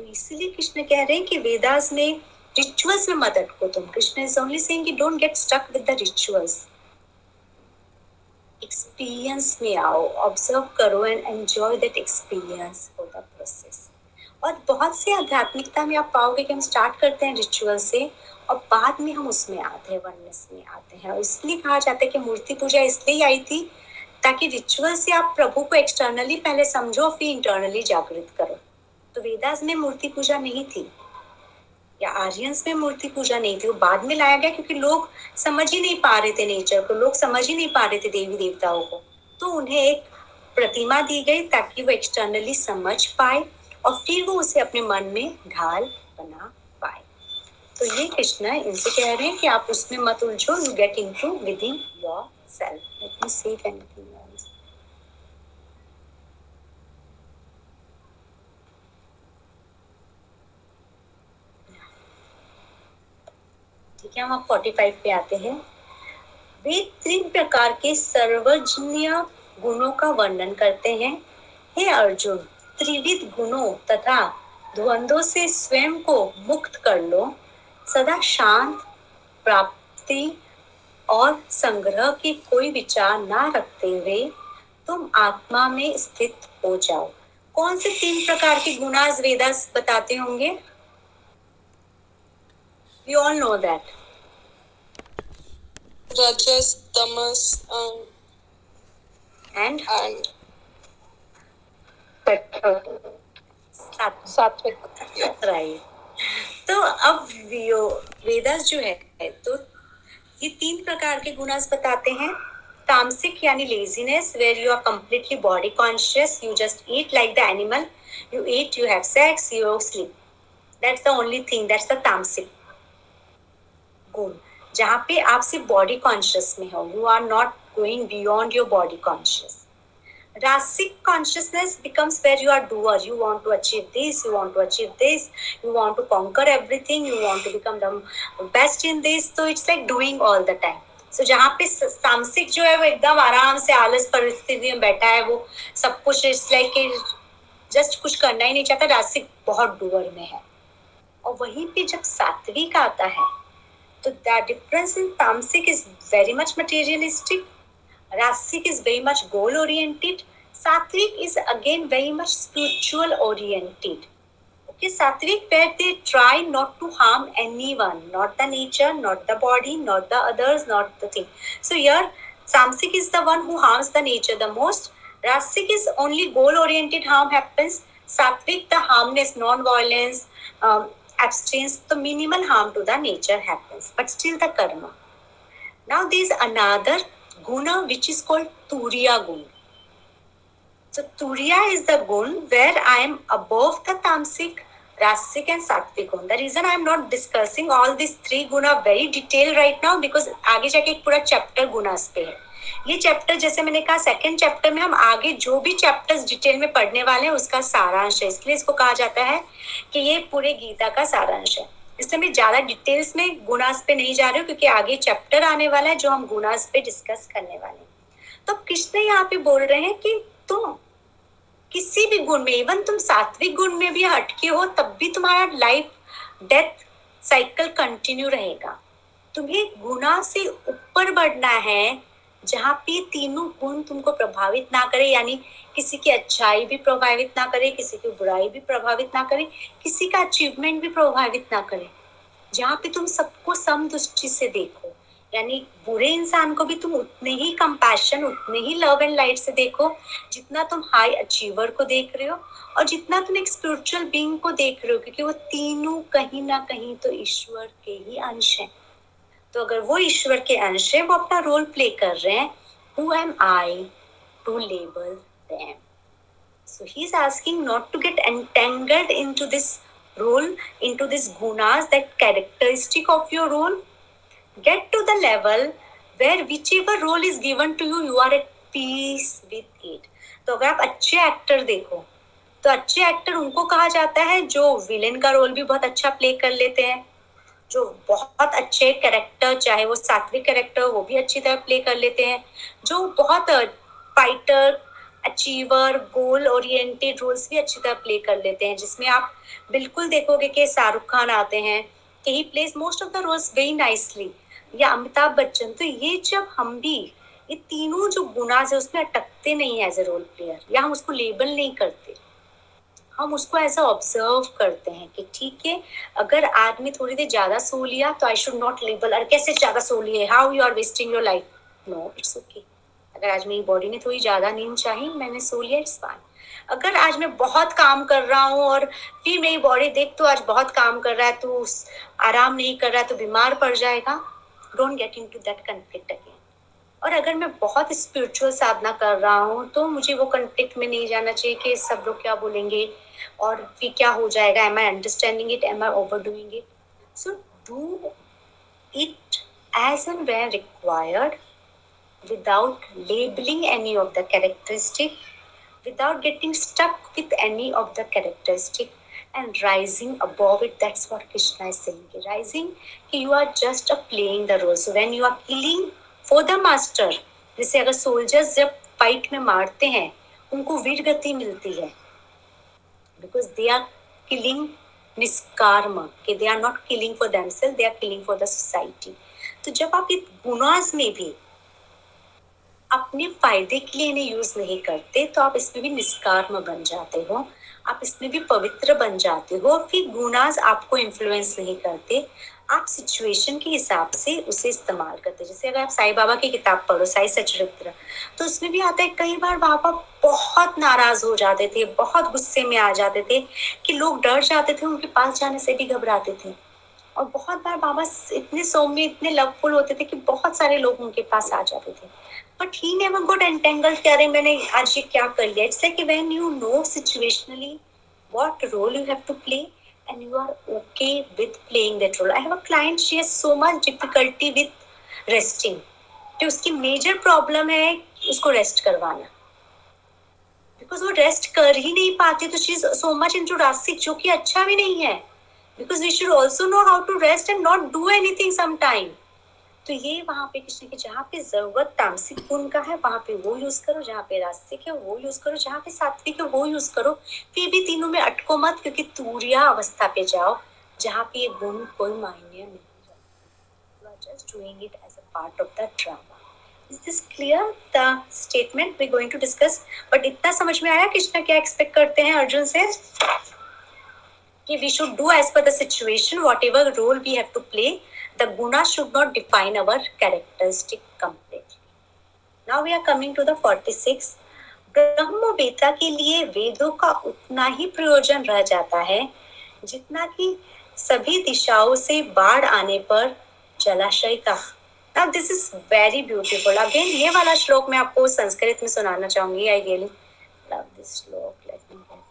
तो इसीलिए कृष्ण कह रहे हैं कि वेदास में रिचुअल्स में मत अटको तुम कृष्ण इज़ ओनली सेइंग कि don't get stuck with the rituals experience में आओ ऑब्ज़र्व करो and enjoy that experience for the process और बहुत से आध्यात्मिकता में आप पाओगे कि हम स्टार्ट करते हैं रिचुअल से और बाद में हम उसमें आते हैं वननेस में आते हैं। और इसलिए कहा जाता है कि मूर्ति पूजा इसलिए आई थी ताकि रिचुअल से आप प्रभु को एक्सटर्नली पहले समझो फिर इंटरनली जागृत करो। तो वेदास में मूर्ति पूजा नहीं थी? या आर्यंस में मूर्ति पूजा नहीं थी? वो बाद में लाया गया क्योंकि लोग समझ ही नहीं पा रहे थे नेचर को, लोग समझ ही नहीं पा रहे थे देवी देवताओं को। तो उन्हें एक प्रतिमा दी गई ताकि वो एक्सटर्नली समझ पाए और फिर वो उसे अपने मन में ढाल बना पाए। तो ये कृष्णा इनसे कह रहे हैं कि आप उसमें मत उलझो you get into within yourself let me say anything ठीक है हम अब फोर्टी फाइव पे आते हैं? वे तीन प्रकार के सर्वजनीय गुणों का वर्णन करते हैं। हे अर्जुन, त्रिविध गुणों तथा द्वंद्वों से स्वयं को मुक्त कर लो। सदा शांत, प्राप्ति और संग्रह की कोई विचार ना रखते हुए तुम आत्मा में स्थित हो जाओ। कौन से तीन प्रकार के गुणाज वेदास बताते होंगे? We all know that. Rajas, Tamas, and and? and सात्विक राइट तो अब वेदास जो है तो ये तीन प्रकार के गुणास बताते हैं। तामसिक यानी laziness where you are completely body conscious you just eat like the animal you eat you have sex you sleep that's the only thing that's the तामसिक गुण जहाँ पे आप सिर्फ़ बॉडी कॉन्शियस में हो you are not going beyond your body conscious रासिक consciousness becomes where you are doer you want to achieve this you want to achieve this you want to conquer everything you want to become the best in this तो it's like doing all the time so जहाँ पे सांसिक जो है वो एकदम आराम से, आलस परिस्थिति में बैठा है वो सब कुछ इट्स लाइक जस्ट कुछ करना ही नहीं चाहता रासिक बहुत डूअर में है। और वहीं पे जब सात्विक आता है So the difference in Tamasic is very much materialistic. Rasic is very much goal oriented. Sattvic is again very much spiritual oriented. Okay, Sattvic where they try not to harm anyone, not the nature, not the body, not the others, not the thing. So here Samsic is the one who harms the nature the most. Rasic is only goal-oriented harm happens. Sattvic, the harmless, non-violence, um, abstinence, the minimal harm to the nature happens, but still the karma. Now there is another guna which is called Turiya guna. So Turiya is the gun where I am above the tamsic, rasic and sattvic gun. The reason I am not discussing all these three guna very detailed right now because आगे जाके एक पूरा chapter गुनास पे है ये chapter जैसे मैंने कहा सेकंड चैप्टर में हम आगे जो भी चैप्टर्स डिटेल में पढ़ने वाले हैं, उसका सारांश है। इसलिए इसको कहा जाता है कि ये पूरे गीता का सारांश है। इसलिए मैं ज़्यादा डिटेल्स में गुनास पे नहीं जा रही हूँ, क्योंकि आगे चैप्टर आने वाला है, जो हम गुनास पे डिस्कस करने वाले हैं। तो कृष्ण यहाँ पे बोल रहे हैं कि तुम किसी भी गुण में इवन तुम सात्विक गुण में भी हटके हो, तब भी तुम्हारा लाइफ डेथ साइकिल कंटिन्यू रहेगा। तुम्हें गुना से ऊपर बढ़ना है जहाँ पे तीनों गुण तुमको प्रभावित ना करे, यानी किसी की अच्छाई भी प्रभावित ना करे, किसी की बुराई भी प्रभावित ना करे, किसी का अचीवमेंट भी प्रभावित ना करे। जहाँ पे तुम सबको सम दृष्टि से देखो, यानी बुरे इंसान को भी तुम उतने ही कंपैशन उतने ही लव एंड लाइट से देखो, जितना तुम हाई अचीवर को देख रहे हो और जितना तुम एक स्पिरिचुअल बींग को देख रहे हो, क्योंकि वो तीनों कहीं ना कहीं तो ईश्वर के ही अंश हैं। तो अगर वो ईश्वर के अंश है, वो अपना रोल प्ले कर रहे हैं who am I to label them so he is asking not to get entangled into this role into this गुनास that characteristic of your role get to the level where whichever role is given to you you are at peace with it तो अगर आप अच्छे actor देखो तो अच्छे actor उनको कहा जाता है जो विलेन का रोल भी बहुत अच्छा प्ले कर लेते हैं। जो बहुत अच्छे कैरेक्टर चाहे वो सात्विक कैरेक्टर वो भी अच्छी तरह प्ले कर लेते हैं, जो बहुत fighter achiever goal oriented roles भी अच्छी तरह प्ले कर लेते हैं, जिसमें आप बिल्कुल देखोगे कि शाहरुख खान आते हैं, कि he plays most of the roles very nicely या अमिताभ बच्चन तो ये जब हम भी, ये तीनों जो गुनाज है, उसमें अटकते नहीं है एज ए रोल प्लेयर या हम उसको लेबल नहीं करते। हम उसको ऐसा ऑब्ज़र्व करते हैं कि ठीक है, अगर आदमी थोड़ी देर ज़्यादा सो लिया तो आई शुड नॉट लेबल अरे कैसे ज़्यादा सो लिए? How you are wasting your life no it's okay अगर आज मेरी बॉडी ने थोड़ी ज़्यादा नींद चाहिए, मैंने सो लिया इट्स फाइन अगर आज मैं बहुत काम कर रहा हूँ और फिर मेरी बॉडी देख तो आज बहुत काम कर रहा है तो आराम नहीं कर रहा है तो बीमार पड़ जाएगा. Don't get into that conflict again और अगर मैं बहुत स्पिरिचुअल साधना कर रहा हूँ तो मुझे वो कंफ्लिक्ट में नहीं जाना चाहिए कि सब लोग क्या बोलेंगे? और फिर क्या हो जाएगा am I understanding it am I overdoing it so do it as and where required without labeling any of the characteristic without getting stuck with any of the characteristic and rising above it that's what krishna is saying rising you are just playing the role so when you are killing for the master जैसे अगर soldiers जब fight में मारते हैं उनको वीर गति मिलती है बिकॉज़ दे आर किलिंग निष्कार्म कि they are not killing for themselves they are killing for the society तो जब आप इस गुनाज में भी अपने फ़ायदे के लिए इन्हें यूज़ नहीं करते तो आप इसमें भी निष्कार्म बन जाते हो, आप इसमें भी पवित्र बन जाते हो, फिर गुनाज आपको इन्फ्लुएंस नहीं करते। आप सिचुएशन के हिसाब से उसे इस्तेमाल करते जैसे अगर आप साईं बाबा की किताब पढ़ो, साई सचरित्र तो उसमें भी आता है, कई बार बाबा बहुत नाराज़ हो जाते थे, बहुत गुस्से में आ जाते थे कि लोग डर जाते थे, उनके पास जाने से भी घबराते थे। और बहुत बार बाबा इतने सौम्य, इतने लवफुल होते थे कि बहुत सारे लोग उनके पास आ जाते थे। But he never got entangle कह रहे मैंने आज ये क्या कर लिया। It's like when you know situationally what role you have to play and you are okay with playing that role. I have a client, she has so much difficulty with resting. कि उसकी major problem है उसको rest करवाना because वो rest कर ही नहीं पाती तो she so much into रासिक जो कि अच्छा भी नहीं है because we should also know how to rest and not do anything sometime तो ये वहाँ पे कृष्ण की जहाँ पे ज़रूरत तामसिक गुण का है, वहाँ पे वो यूज़ करो, जहाँ पे रास्तिक है, वो यूज़ करो, जहाँ पे सात्विक है, वो यूज़ करो। फिर भी तीनों में अटको मत, क्योंकि तूरिया अवस्था पे जाओ, जहाँ पे गुण कोई मायने statement we going to discuss but इतना समझ में आया कृष्णा क्या एक्सपेक्ट करते हैं अर्जुन से? We should do as per situation whatever role we have to play the guna should not define our characteristic completely. Now we are coming to the 46. ब्रह्म वेता के लिए वेदों का उतना ही प्रयोजन रह जाता है जितना कि सभी दिशाओं से बाढ़ आने पर जलाशय का Now this is very beautiful. Again ये वाला श्लोक मैं आपको संस्कृत में सुनाना चाहूँगी I really love this shlok let me get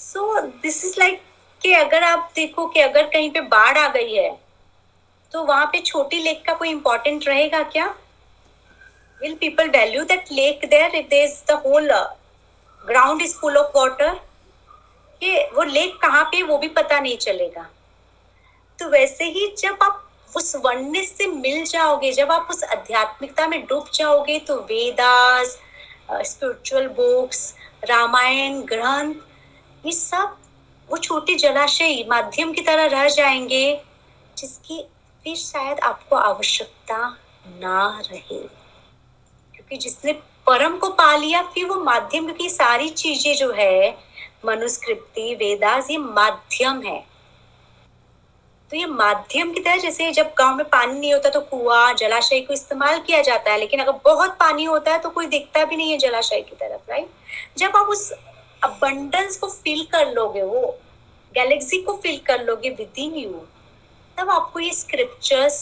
So, this is like कि अगर आप देखो कि अगर कहीं पे बाढ़ आ गई है तो वहाँ पे छोटी लेक का कोई इम्पोर्टेंट रहेगा क्या? Will people value that lake there if there is the whole ground is full of water कि वो लेक कहाँ पे वो भी पता नहीं चलेगा। तो वैसे ही जब आप उस वननेस से मिल जाओगे। जब आप उस आध्यात्मिकता में डूब जाओगे तो वेदास स्पिरिचुअल बुक्स रामायण, ग्रंथ, ये सब वो छोटे जलाशय माध्यम की तरह रह जाएँगे, जिसकी फिर शायद आपको आवश्यकता ना रहे। क्योंकि जिसने परम को पा लिया, फिर वो माध्यम क्योंकि सारी चीज़ें जो है मनुस्कृति वेदास, ये माध्यम है। तो ये माध्यम की तरह जैसे जब गाँव में पानी नहीं होता तो कुआँ, जलाशय को इस्तेमाल किया जाता है, लेकिन अगर बहुत पानी होता है तो कोई दिखता भी नहीं है जलाशय की तरफ़ राइट जब आप उस अबंडेंस को फील कर लोगे, वो गैलेक्सी को फील कर लोगे विद इन यू तब आपको ये स्क्रिप्चर्स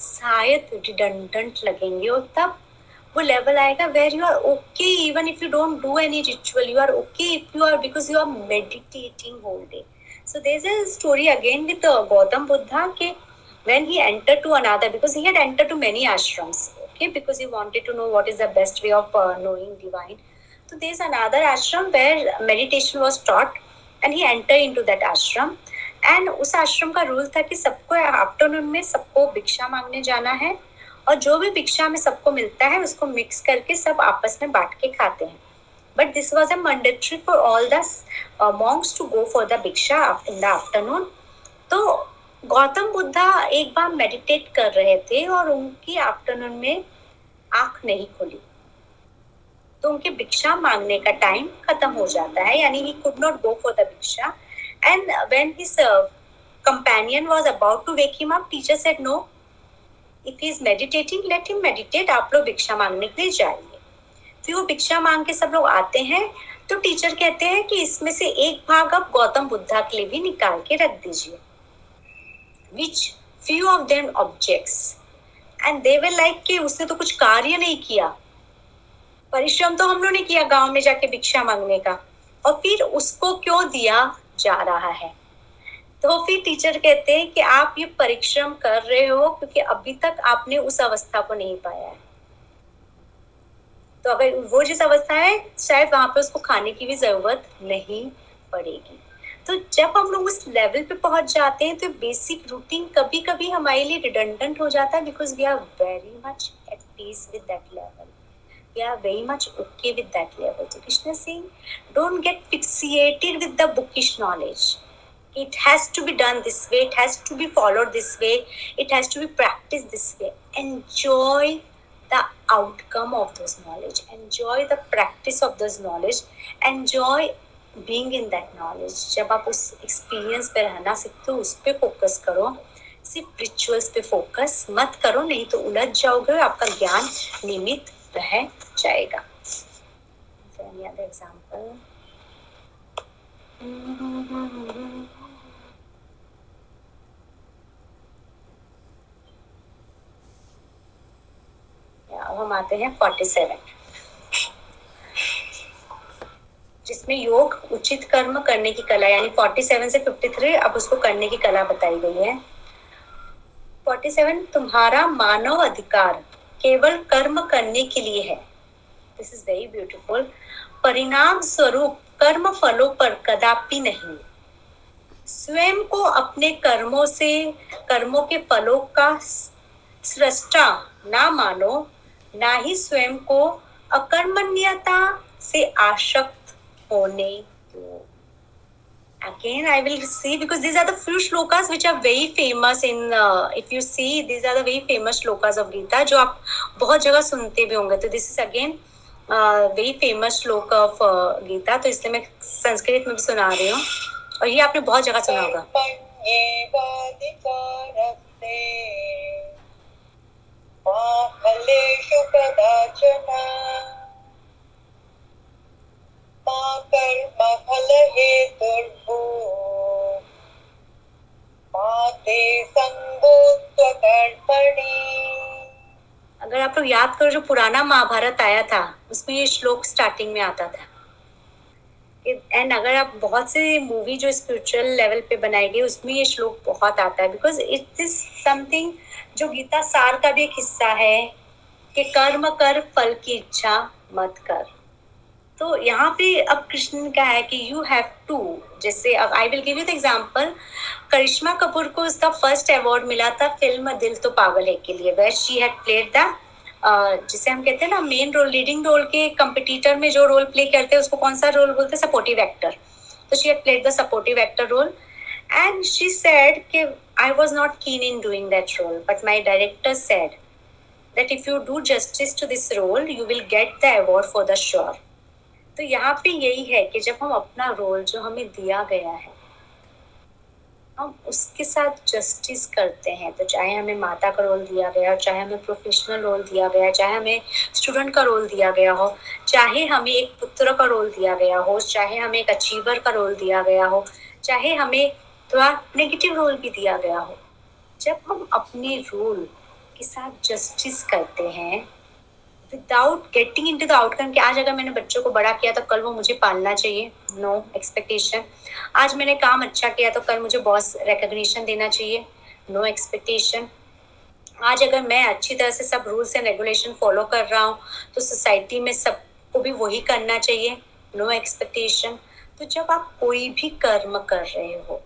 शायद रिडंडेंट लगेंगे और तब वो लेवल आएगा where you are okay even if you don't do any ritual you are okay if you are because you are meditating whole day so there's a story again with uh, Gautam Buddha ke when he entered to another because he had entered to many ashrams okay because he wanted to know what is the best way of uh, knowing divine so there's another ashram where meditation was taught and he entered into that ashram and उस आश्रम का rule था कि सबको afternoon में सबको भिक्षा मांगने जाना है और जो भी भिक्षा में सबको मिलता है उसको मिक्स करके सब आपस में बांट के खाते हैं but this was a mandatory for all the uh, monks to go for the भिक्षा in the afternoon तो गौतम बुद्धा एक बार मेडिटेट कर रहे थे और उनकी आफ्टरनून में आँख नहीं खुली तो उनके भिक्षा मांगने का टाइम खत्म हो जाता है यानी he could not go for the भिक्षा and when his companion was about to wake him up teacher said no if he is meditating let him meditate आप लोग भिक्षा मांगने के लिए जाइए फिर वो भिक्षा मांग के सब लोग आते हैं तो टीचर कहते हैं कि इसमें से एक भाग आप गौतम बुद्धा के लिए भी निकाल के रख दीजिए। Which few of them objects and they were like कि उसने तो कुछ कार्य नहीं किया। परिश्रम तो हम लोग ने किया गाँव में जाके भिक्षा मांगने का। और फिर उसको क्यों दिया जा रहा है? तो फिर टीचर कहते हैं कि आप ये परिश्रम कर रहे हो क्योंकि अभी तक आपने उस अवस्था को नहीं पाया है। तो अगर वो जिस अवस्था है, शायद वहाँ पर उसको खाने की भी ज़रूरत नहीं पड़ेगी। तो जब हम लोग उस लेवल पे पहुँच जाते हैं तो बेसिक रूटीन कभी कभी हमारे लिए रिडंडेंट हो जाता है because we are very much at peace with level we okay with Singh don't get fixated with the knowledge it has be done this way it has it has the outcome of those knowledge, enjoy the practice of those knowledge, enjoy being in that knowledge. जब आप उस experience पे रहना सीखते हो उस पर focus करो सिर्फ़ रिचुअल्स पे फोकस मत करो नहीं तो उलझ जाओगे आपका ज्ञान निमित रह जाएगा Any other example? अब हम आते हैं 47 जिसमें योग उचित कर्म करने की कला, यानी 47 से 53 अब उसको करने की कला बताई गई है। 47 तुम्हारा मानव अधिकार केवल कर्म करने के लिए है। दिस इज़ वेरी ब्यूटीफुल परिणाम स्वरूप कर्म फलों पर कदापि नहीं। स्वयं को अपने कर्मों से, कर्मों के फलों का सृष्टा ना मानो ना ही स्वयं को अकर्मण्यता से आशक्त होने दो again i will see because these are the few shlokas which are very famous in uh, if you see these are the very famous shlokas of gita जो आप बहुत जगह सुनते भी होंगे तो this is again uh, very famous श्लोक uh, Gita तो इसलिए मैं संस्कृत में भी सुना रही हूँ और ये आपने बहुत जगह सुना होगा कदाचन मा मा ते अगर आप लोग याद करो, जो पुराना महाभारत आया था, उसमें ये श्लोक स्टार्टिंग में आता था। एंड अगर आप बहुत से मूवी जो स्पिरिचुअल लेवल पे बनाई गई, उसमें ये श्लोक बहुत आता है बिकॉज़ इट इज़ समथिंग जो गीता सार का भी एक हिस्सा है, कि कर्म कर, फल की इच्छा मत कर। तो यहाँ पे अब कृष्ण कहा है कि यू हैव टू जैसे अब I will give you the example Karisma Kapoor को उसका फ़र्स्ट अवार्ड मिला था फ़िल्म दिल तो पागल है के लिए where she had played the जिसे हम कहते हैं ना मेन रोल लीडिंग रोल के कंपटीटर में जो रोल प्ले करते हैं उसको कौन सा रोल बोलते हैं? सपोर्टिव एक्टर तो she had played the supportive actor role and she said कि I was not keen in doing that role but my director said that if you do justice to this role, you will get the award for the sure. तो यहाँ पे यही है कि जब हम अपना रोल जो हमें दिया गया है, हम उसके साथ जस्टिस करते हैं तो चाहे हमें माता का रोल दिया गया हो, चाहे हमें प्रोफेशनल रोल दिया गया चाहे हमें स्टूडेंट का रोल दिया गया हो, चाहे हमें एक पुत्र का रोल दिया गया हो, चाहे हमें एक अचीवर का रोल दिया गया हो, चाहे हमें थोड़ा नेगेटिव रोल भी दिया गया हो। जब हम अपने रोल के साथ जस्टिस करते हैं without getting into the outcome कि आज अगर मैंने बच्चों को बड़ा किया तो कल वो मुझे पालना चाहिए। नो no, एक्सपेक्टेशन आज मैंने काम अच्छा किया तो कल मुझे बॉस रिकग्निशन देना चाहिए। नो no एक्सपेक्टेशन आज अगर मैं अच्छी तरह से सब रूल्स एंड रेगुलेशन फॉलो कर रहा हूँ तो सोसाइटी में सबको भी वही करना चाहिए। नो no एक्सपेक्टेशन तो जब आप कोई भी कर्म कर रहे हो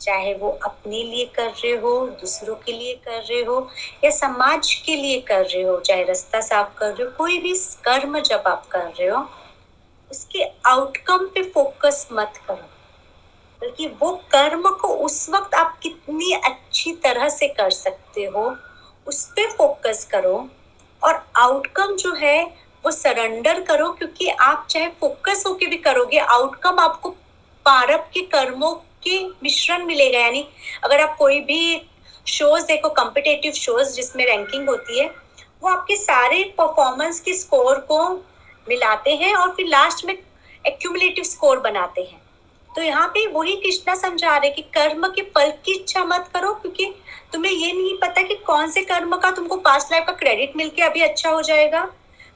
चाहे वो अपने लिए कर रहे हो, दूसरों के लिए कर रहे हो, या समाज के लिए कर रहे हो, चाहे रास्ता साफ़ कर रहे हो, कोई भी कर्म जब आप कर रहे हो, उसके आउटकम पे फोकस मत करो। बल्कि वो कर्म को उस वक्त आप कितनी अच्छी तरह से कर सकते हो, उस पे फोकस करो और आउटकम जो है, वो सरेंडर करो, क्योंकि आप चाहे फोकस होके भी करोगे आउटकम आपको पारब के कर्मों के मिश्रण मिलेगा, यानी अगर आप कोई भी शोज़ देखो कॉम्पिटेटिव शोज़ जिसमें रैंकिंग होती है, वो आपके सारे परफॉर्मेंस के स्कोर को मिलाते हैं और फिर लास्ट में एक्यूमुलेटिव स्कोर बनाते हैं। तो यहाँ पे वही कृष्णा समझा रहे कि कर्म के फल की इच्छा मत करो, क्योंकि तुम्हें ये नहीं पता कि कौन से कर्म का तुमको पास्ट लाइफ का क्रेडिट मिलके अभी अच्छा हो जाएगा।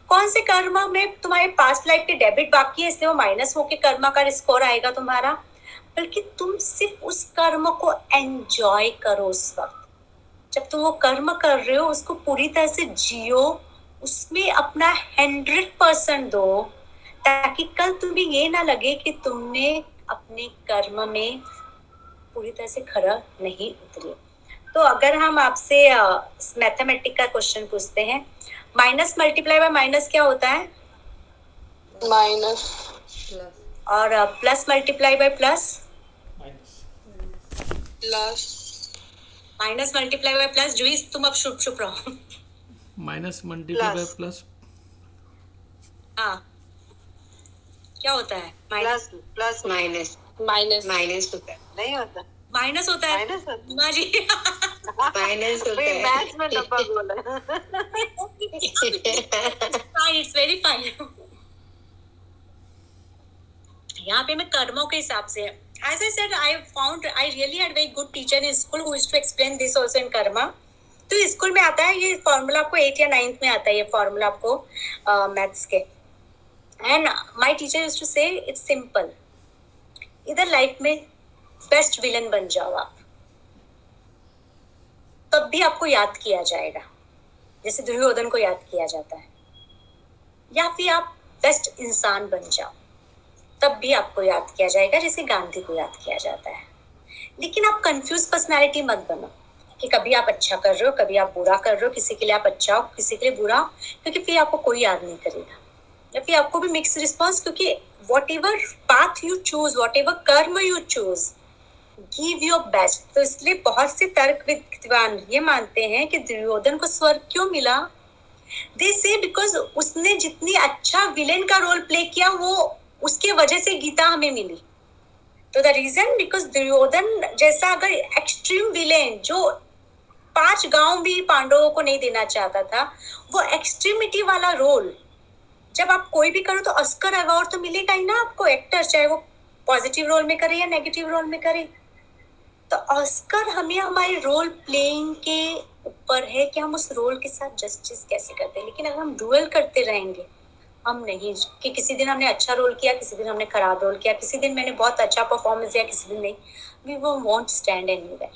कौन से कर्म में तुम्हारे पास्ट लाइफ के डेबिट बाकी है, इसलिए वो माइनस होके कर्म का स्कोर आएगा तुम्हारा। बल्कि तुम सिर्फ़ उस कर्म को एंजॉय करो उस वक्त। जब तुम वो कर्म कर रहे हो उसको पूरी तरह से जियो उसमें अपना हंड्रेड परसेंट दो ताकि कल तुम्हें ये ना लगे कि तुमने अपने कर्म में पूरी तरह से खरा नहीं उतरे। तो अगर हम आपसे मैथमेटिक का क्वेश्चन पूछते हैं माइनस मल्टीप्लाई बाय माइनस क्या होता है? माइनस और plus multiply by plus plus minus multiply by plus जुई तुम अब चुप चुप रहो। माइनस मल्टीप्लाई बाय प्लस हाँ। क्या होता है? Minus plus plus minus minus minus होता है। नहीं होता। माइनस होता है। माइनस होता जी माइनस होता है है। मैथ्स में डब्बा बोला fine, it's very fine. यहाँ पे मैं कर्मों के हिसाब से as I said, I found I really had very good teacher in school who used to explain this also in karma. तो स्कूल में आता है ये फॉर्मूला आपको एट या नाइन्थ में आता है ये फॉर्मूला आपको मैथ्स के। And my teacher used to say it's simple इधर लाइफ में बेस्ट विलन बन जाओ आप। तब भी आपको याद किया जाएगा। जैसे दुर्योधन को याद किया जाता है। या फिर आप बेस्ट इंसान बन जाओ। तब भी आपको याद किया जाएगा जैसे गांधी को याद किया जाता है। लेकिन आप कंफ्यूज पर्सनालिटी मत बनो कि कभी आप अच्छा कर रहे हो कभी आप बुरा कर रहे हो किसी के लिए आप अच्छा हो किसी के लिए बुरा हो, क्योंकि फिर आपको कोई याद नहीं करेगा। या फिर आपको भी मिक्स रिस्पॉन्स क्योंकि whatever path you choose whatever कर्म you choose give your best तो इसलिए बहुत से तर्क विद्वान ये मानते हैं कि दुर्योधन को स्वर्ग क्यों मिला? दे से बिकॉज़ उसने जितनी अच्छा विलेन का रोल प्ले किया वो उसके वजह से गीता हमें मिली। तो द रीजन बिकॉज़ दुर्योधन जैसा अगर एक्सट्रीम विलेन जो पाँच गाँव भी पांडवों को नहीं देना चाहता था, वो एक्सट्रीमिटी वाला रोल जब आप कोई भी करो तो ऑस्कर अवार्ड तो मिलेगा ही ना आपको एक्टर चाहे वो पॉजिटिव रोल में करे या नेगेटिव रोल में करे। तो ऑस्कर हमें हमारे रोल प्लेइंग के ऊपर है कि हम उस रोल के साथ जस्टिस कैसे करते हैं। लेकिन अगर हम डुअल करते रहेंगे हम नहीं, कि किसी दिन हमने अच्छा रोल किया, किसी दिन हमने खराब रोल किया, किसी दिन मैंने बहुत अच्छा परफॉर्मेंस दिया, किसी दिन नहीं। वी वो won't stand an you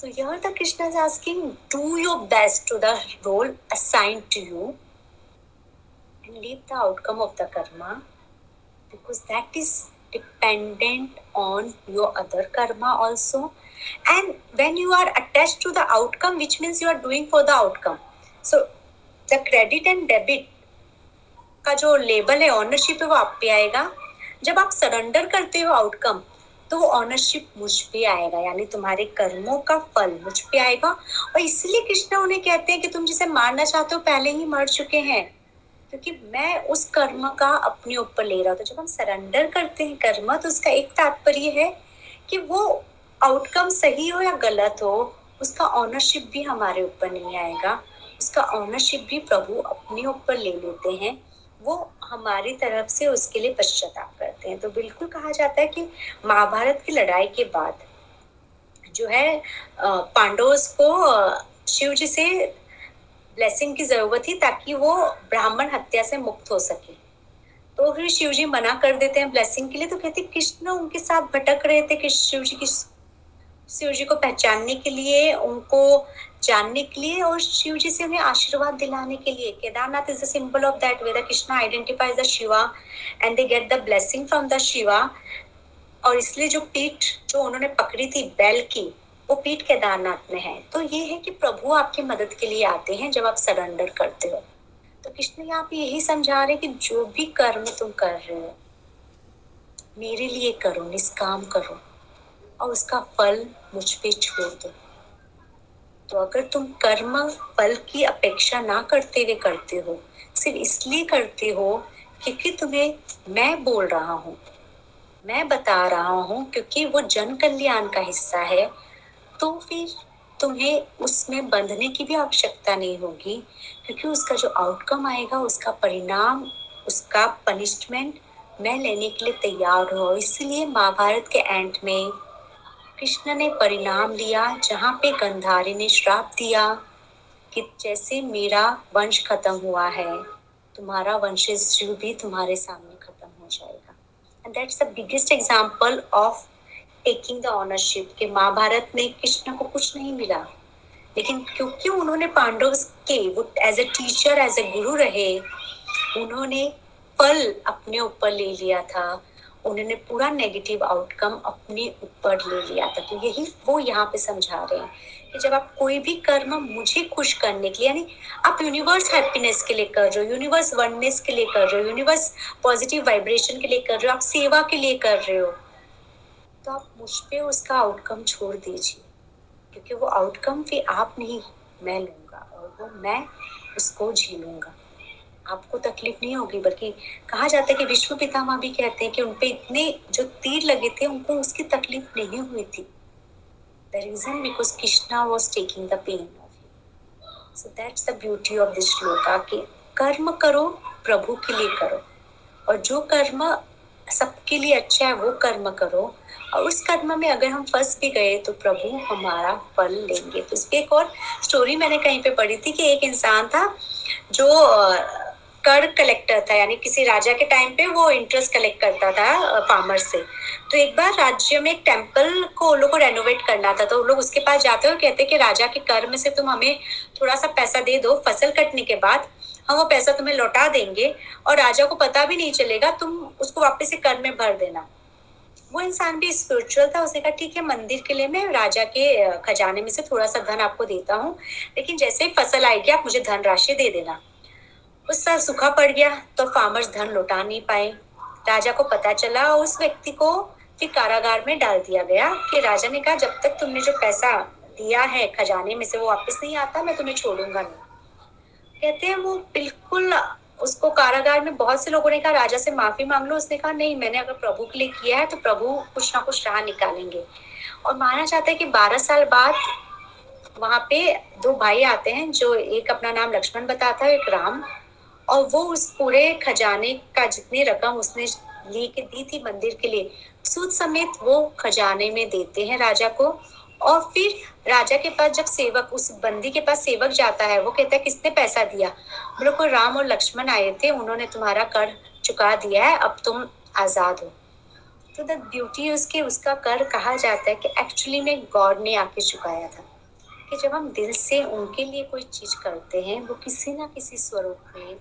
so year the Krishna is asking do your best to the role assign to you and leave the outcome of the karma because that is dependent on your other karma also and when you are attach to the outcome which means you are doing for the outcome so the credit and debit का जो label है ownership है, वो आप पे आएगा। जब आप सरेंडर करते हो आउटकम तो वो ऑनरशिप मुझ पे आएगा, यानी तुम्हारे कर्मों का फल मुझ पे आएगा। और इसलिए कृष्णा उन्हें कहते हैं कि तुम जिसे मारना चाहते हो, पहले ही मर चुके हैं। क्योंकि मैं उस कर्म का अपने ऊपर ले रहा तो जब हम सरेंडर करते हैं कर्म तो उसका एक तात्पर्य है कि वो आउटकम सही हो या गलत हो, उसका ऑनरशिप भी हमारे ऊपर नहीं आएगा। उसका ऑनरशिप भी प्रभु अपने ऊपर ले लेते हैं। वो हमारी तरफ़ से उसके लिए पश्चाताप करते हैं। तो बिल्कुल कहा जाता है कि महाभारत की लड़ाई के बाद जो है पांडव को शिव जी से ब्लेसिंग की ज़रूरत थी ताकि वो ब्राह्मण हत्या से मुक्त हो सके। तो फिर शिव जी मना कर देते हैं ब्लेसिंग के लिए तो कहते कृष्ण उनके साथ भटक रहे थे कि शिव जी की, शिव जी को पहचानने के लिए उनको जानने के लिए और शिव जी से उन्हें आशीर्वाद दिलाने के लिए। Kedarnath is the symbol of that whether Krishna identifies the Shiva and they get the blessing from the Shiva और इसलिए जो पीठ जो उन्होंने पकड़ी थी, बैल की, वो पीठ केदारनाथ में है। तो ये है कि प्रभु आपकी मदद के लिए आते हैं जब आप सरेंडर करते हो। तो कृष्ण यहाँ पे यही समझा रहे कि जो भी कर्म तुम कर रहे हो, मेरे लिए करो, निष्काम करो और उसका फल मुझ पे छोड़ दो। तो अगर तुम कर्म फल की अपेक्षा ना करते हुए करते हो, सिर्फ़ इसलिए करते हो क्योंकि तुम्हें मैं बोल रहा हूँ, मैं बता रहा हूँ क्योंकि वो जन कल्याण का हिस्सा है तो फिर तुम्हें उसमें बंधने की भी आवश्यकता नहीं होगी क्योंकि उसका जो आउटकम आएगा, उसका परिणाम, उसका पनिशमेंट मैं लेने के लिए तैयार हो। इसलिए महाभारत के एंड में कृष्ण ने परिणाम लिया जहाँ पे गंधारी ने श्राप दिया कि जैसे मेरा वंश खत्म हुआ है, तुम्हारा वंशज भी तुम्हारे सामने खत्म हो जाएगा। And that's the biggest example of taking the ownership के महाभारत में कृष्ण को कुछ नहीं मिला। लेकिन क्योंकि उन्होंने पांडव के वो as a teacher as a guru रहे, उन्होंने फल अपने ऊपर ले लिया था। उन्होंने पूरा नेगेटिव आउटकम अपने ऊपर ले लिया था। तो यही वो यहाँ पे समझा रहे हैं कि जब आप कोई भी कर्म मुझे खुश करने के लिए, यानी आप यूनिवर्स हैप्पीनेस के लिए कर रहे हो यूनिवर्स वननेस के लिए कर रहे हो यूनिवर्स पॉजिटिव वाइब्रेशन के लिए कर रहे हो, आप सेवा के लिए कर रहे हो तो आप मुझ पर उसका आउटकम छोड़ दीजिए। क्योंकि वो आउटकम भी आप नहीं, मैं लूँगा और वो मैं उसको झेलूँगा। आपको तकलीफ़ नहीं होगी, बल्कि कहा जाता है कि विश्व पितामह भी कहते हैं कि उनपे इतने जो तीर लगे थे, उनको उसकी तकलीफ़ नहीं हुई थी। The reason because Krishna was taking the pain so that's the beauty of this shloka कि कर्म करो, प्रभु के लिए करो। और जो कर्म सबके लिए अच्छा है, वो कर्म करो। और उस कर्म में अगर हम फंस भी गए तो प्रभु हमारा फल लेंगे। तो इसकी एक और स्टोरी मैंने कहीं पे पढ़ी थी कि एक इंसान था, जो कर कलेक्टर था, यानी किसी राजा के टाइम पे वो इंटरेस्ट कलेक्ट करता था फार्मर से। तो एक बार राज्य में एक टेंपल को उन लोग को रेनोवेट करना था तो लोग उसके पास जाते हो कहते कि राजा के कर में से तुम हमें थोड़ा सा पैसा दे दो, फ़सल कटने के बाद हम वो पैसा तुम्हें लौटा देंगे और राजा को पता भी नहीं चलेगा, तुम उसको वापस से कर में भर देना। वो इंसान भी स्पिरिचुअल था, उसने कहा, ठीक है, मंदिर के लिए मैं राजा के खजाने में से थोड़ा सा धन आपको देता हूँ, लेकिन जैसे ही फ़सल आएगी, आप मुझे धन राशि दे देना। उस साल सूखा पड़ गया तो फार्मर्स धन लौटा नहीं पाए। राजा को पता चला और उस व्यक्ति को फिर कारागार में डाल दिया गया कि राजा ने कहा, जब तक तुमने जो पैसा दिया है खजाने में से वो वापस नहीं आता, मैं तुम्हें छोड़ूँगा नहीं। कहते हैं, वो बिल्कुल उसको कारागार में बहुत से लोगों ने कहा, राजा से माफ़ी मांग लो। उसने कहा, नहीं, मैंने अगर प्रभु के लिए किया है तो प्रभु कुछ ना कुछ राह निकालेंगे। और माना जाता है कि बारह साल बाद वहाँ पे दो भाई आते हैं जो एक अपना नाम लक्ष्मण बताता है, एक राम। और वो उस पूरे खजाने का जितनी रकम उसने ली के दी थी मंदिर के लिए, सूद समेत वो खजाने में देते हैं राजा को। और फिर राजा के पास जब सेवक, उस बंदी के पास सेवक जाता है, वो कहता है, किसने पैसा दिया? बोले को राम और लक्ष्मण आए थे, उन्होंने तुम्हारा कर चुका दिया है, अब तुम आज़ाद हो। तो द ब्यूटी उसके उसका कर कहा जाता है कि एक्चुअली में गॉड ने आके चुकाया था कि जब हम दिल से उनके लिए कोई चीज़ करते हैं, वो किसी ना किसी स्वरूप में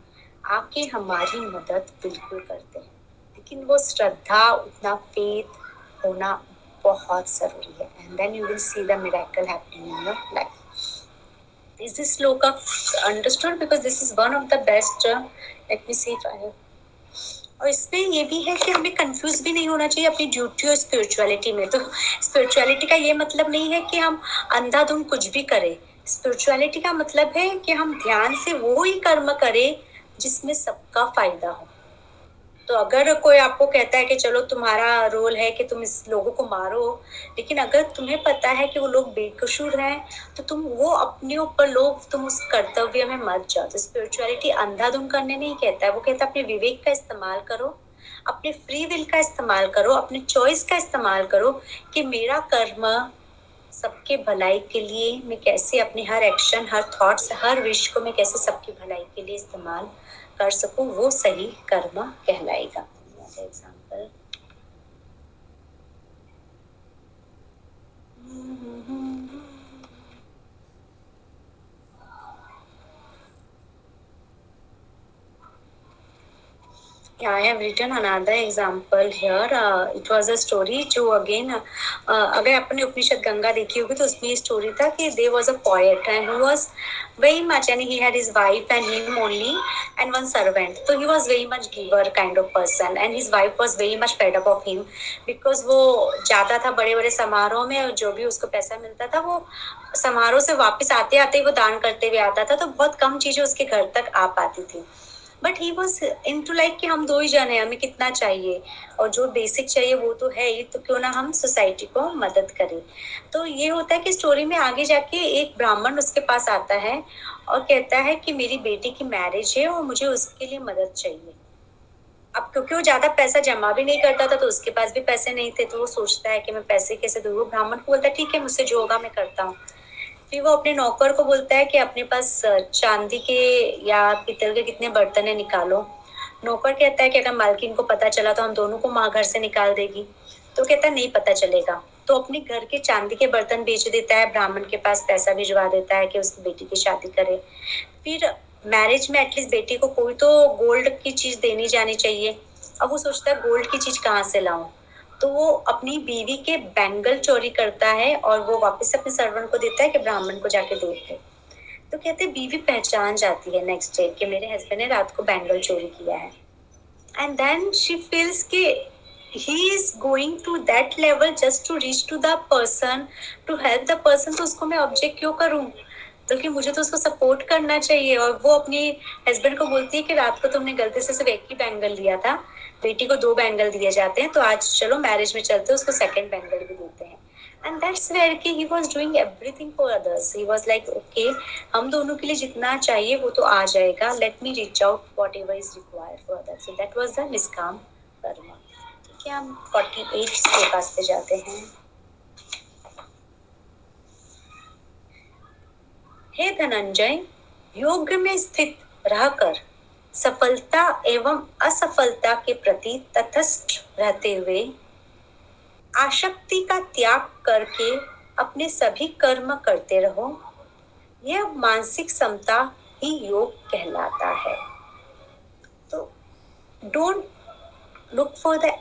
आके हमारी मदद बिल्कुल करते हैं। लेकिन वो श्रद्धा उतना फेथ होना बहुत ज़रूरी है। And then you will see the miracle happening in your life this sloka understood? Because this is one of the best uh, let me see if और इसमें ये भी है कि हमें कंफ्यूज भी नहीं होना चाहिए अपनी ड्यूटी और स्पिरिचुअलिटी में। तो स्पिरिचुअलिटी का ये मतलब नहीं है कि हम अंधाधुंध कुछ भी करें। स्पिरिचुअलिटी का मतलब है कि हम ध्यान से वो ही कर्म करें जिसमें सबका फ़ायदा हो। तो अगर कोई आपको कहता है कि चलो तुम्हारा रोल है कि तुम इस लोगों को मारो, लेकिन अगर तुम्हें पता है कि वो लोग बेकसूर हैं तो तुम वो अपने ऊपर लोग, तुम उस कर्तव्य में मत जाओ। तो स्पिरिचुअलिटी अंधाधुंध करने नहीं कहता है। वो कहता है, अपने विवेक का इस्तेमाल करो, अपने फ्री विल का इस्तेमाल करो, अपने चॉइस का इस्तेमाल करो कि मेरा कर्म सबके भलाई के लिए, मैं कैसे अपने हर एक्शन हर थॉट्स हर विश को मैं कैसे सबकी भलाई के लिए इस्तेमाल कर सको वो सही कर्मा कहलाएगा। Example Yeah, I have written another example here. Uh, it was a story जो again uh, अगर आपने उपनिषद गंगा देखी होगी तो उसमें स्टोरी था कि there was a poet and who was very much and he had his wife and him only and one servant. So he was very much giver kind of person and his wife was very much fed up of him because वो जाता था बड़े बड़े समारोह में और जो भी उसको पैसा मिलता था वो समारोह से वापस आते आते वो दान करते हुए आता था तो बहुत कम चीज़ें उसके घर तक आ पाती थी but he was into like कि हम दो ही जाने हमें कितना चाहिए? और जो बेसिक चाहिए वो तो है ही तो क्यों ना हम सोसाइटी को मदद करें? तो ये होता है कि स्टोरी में आगे जाके एक ब्राह्मण उसके पास आता है और कहता है कि मेरी बेटी की मैरिज है और मुझे उसके लिए मदद चाहिए। अब क्योंकि वो ज़्यादा पैसा जमा भी नहीं करता था तो उसके पास भी पैसे नहीं थे तो वो सोचता है कि मैं पैसे कैसे दूँ? वो ब्राह्मण को बोलता है, ठीक है, मुझसे जो होगा मैं करता हूँ। फिर वो अपने नौकर को बोलता है कि अपने पास चांदी के या पीतल के कितने बर्तन है, निकालो। नौकर कहता है कि अगर मालकिन को पता चला तो हम दोनों को माँ घर से निकाल देगी। तो कहता है, नहीं पता चलेगा। तो अपने घर के चांदी के बर्तन बेच देता है, ब्राह्मण के पास पैसा भिजवा देता है कि उसकी बेटी की शादी करे। फिर मैरिज में एटलीस्ट बेटी को कोई तो गोल्ड की चीज़ देनी जानी चाहिए। अब वो सोचता है गोल्ड की चीज़ कहाँ से लाऊं? तो वो अपनी बीवी के बैंगल चोरी करता है और वो वापस अपने सर्वेंट को देता है कि ब्राह्मण को जाके दे दे तो कहते हैं, बीवी पहचान जाती है नेक्स्ट डे कि मेरे हस्बैंड ने रात को बैंगल चोरी किया है। एंड देन शी फील्स कि he is going to that level just to reach to the person, to help the person तो उसको मैं ऑब्जेक्ट क्यों करूँ? बल्कि मुझे तो उसको सपोर्ट करना चाहिए। और वो अपनी हस्बैंड को बोलती है कि रात को तुमने गलती से सिर्फ़ एक ही बैंगल लिया था। बेटी को दो बैंगल दिए जाते हैं तो आज चलो मैरिज में चलते उसको सेकंड बैंगल भी देते हैं। एंड दैट्स वेयर कि he was doing everything for others he was like okay हम दोनों के लिए जितना चाहिए, वो तो आ जाएगा। Let me reach out whatever is required for others so that was the निष्काम कर्म। ठीक है, हम 48 श्लोकास पे जाते हैं। हे धनंजय योग में स्थित रहकर सफलता एवं असफलता के प्रति तटस्थ रहते हुए आसक्ति का त्याग करके अपने सभी कर्म करते रहो यह मानसिक समता ही योग कहलाता है तो don't look for the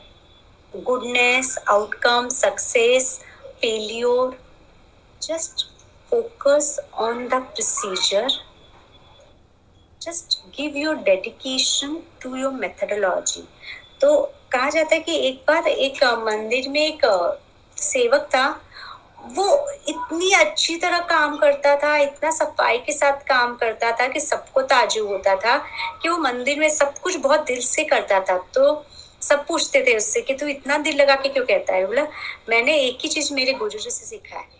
goodness, outcome, success, failure. Just focus on the procedure. Just give your dedication to your methodology तो कहा जाता है कि एक बार एक मंदिर में एक सेवक था, वो इतनी अच्छी तरह काम करता था, इतना सफ़ाई के साथ काम करता था कि सबको ताजुब होता था कि वो मंदिर में सब कुछ बहुत दिल से करता था। तो सब पूछते थे उससे कि तू इतना दिल लगा के क्यों कहता है? बोला, मैंने एक ही चीज़ मेरे गुरुजी से सीखा है।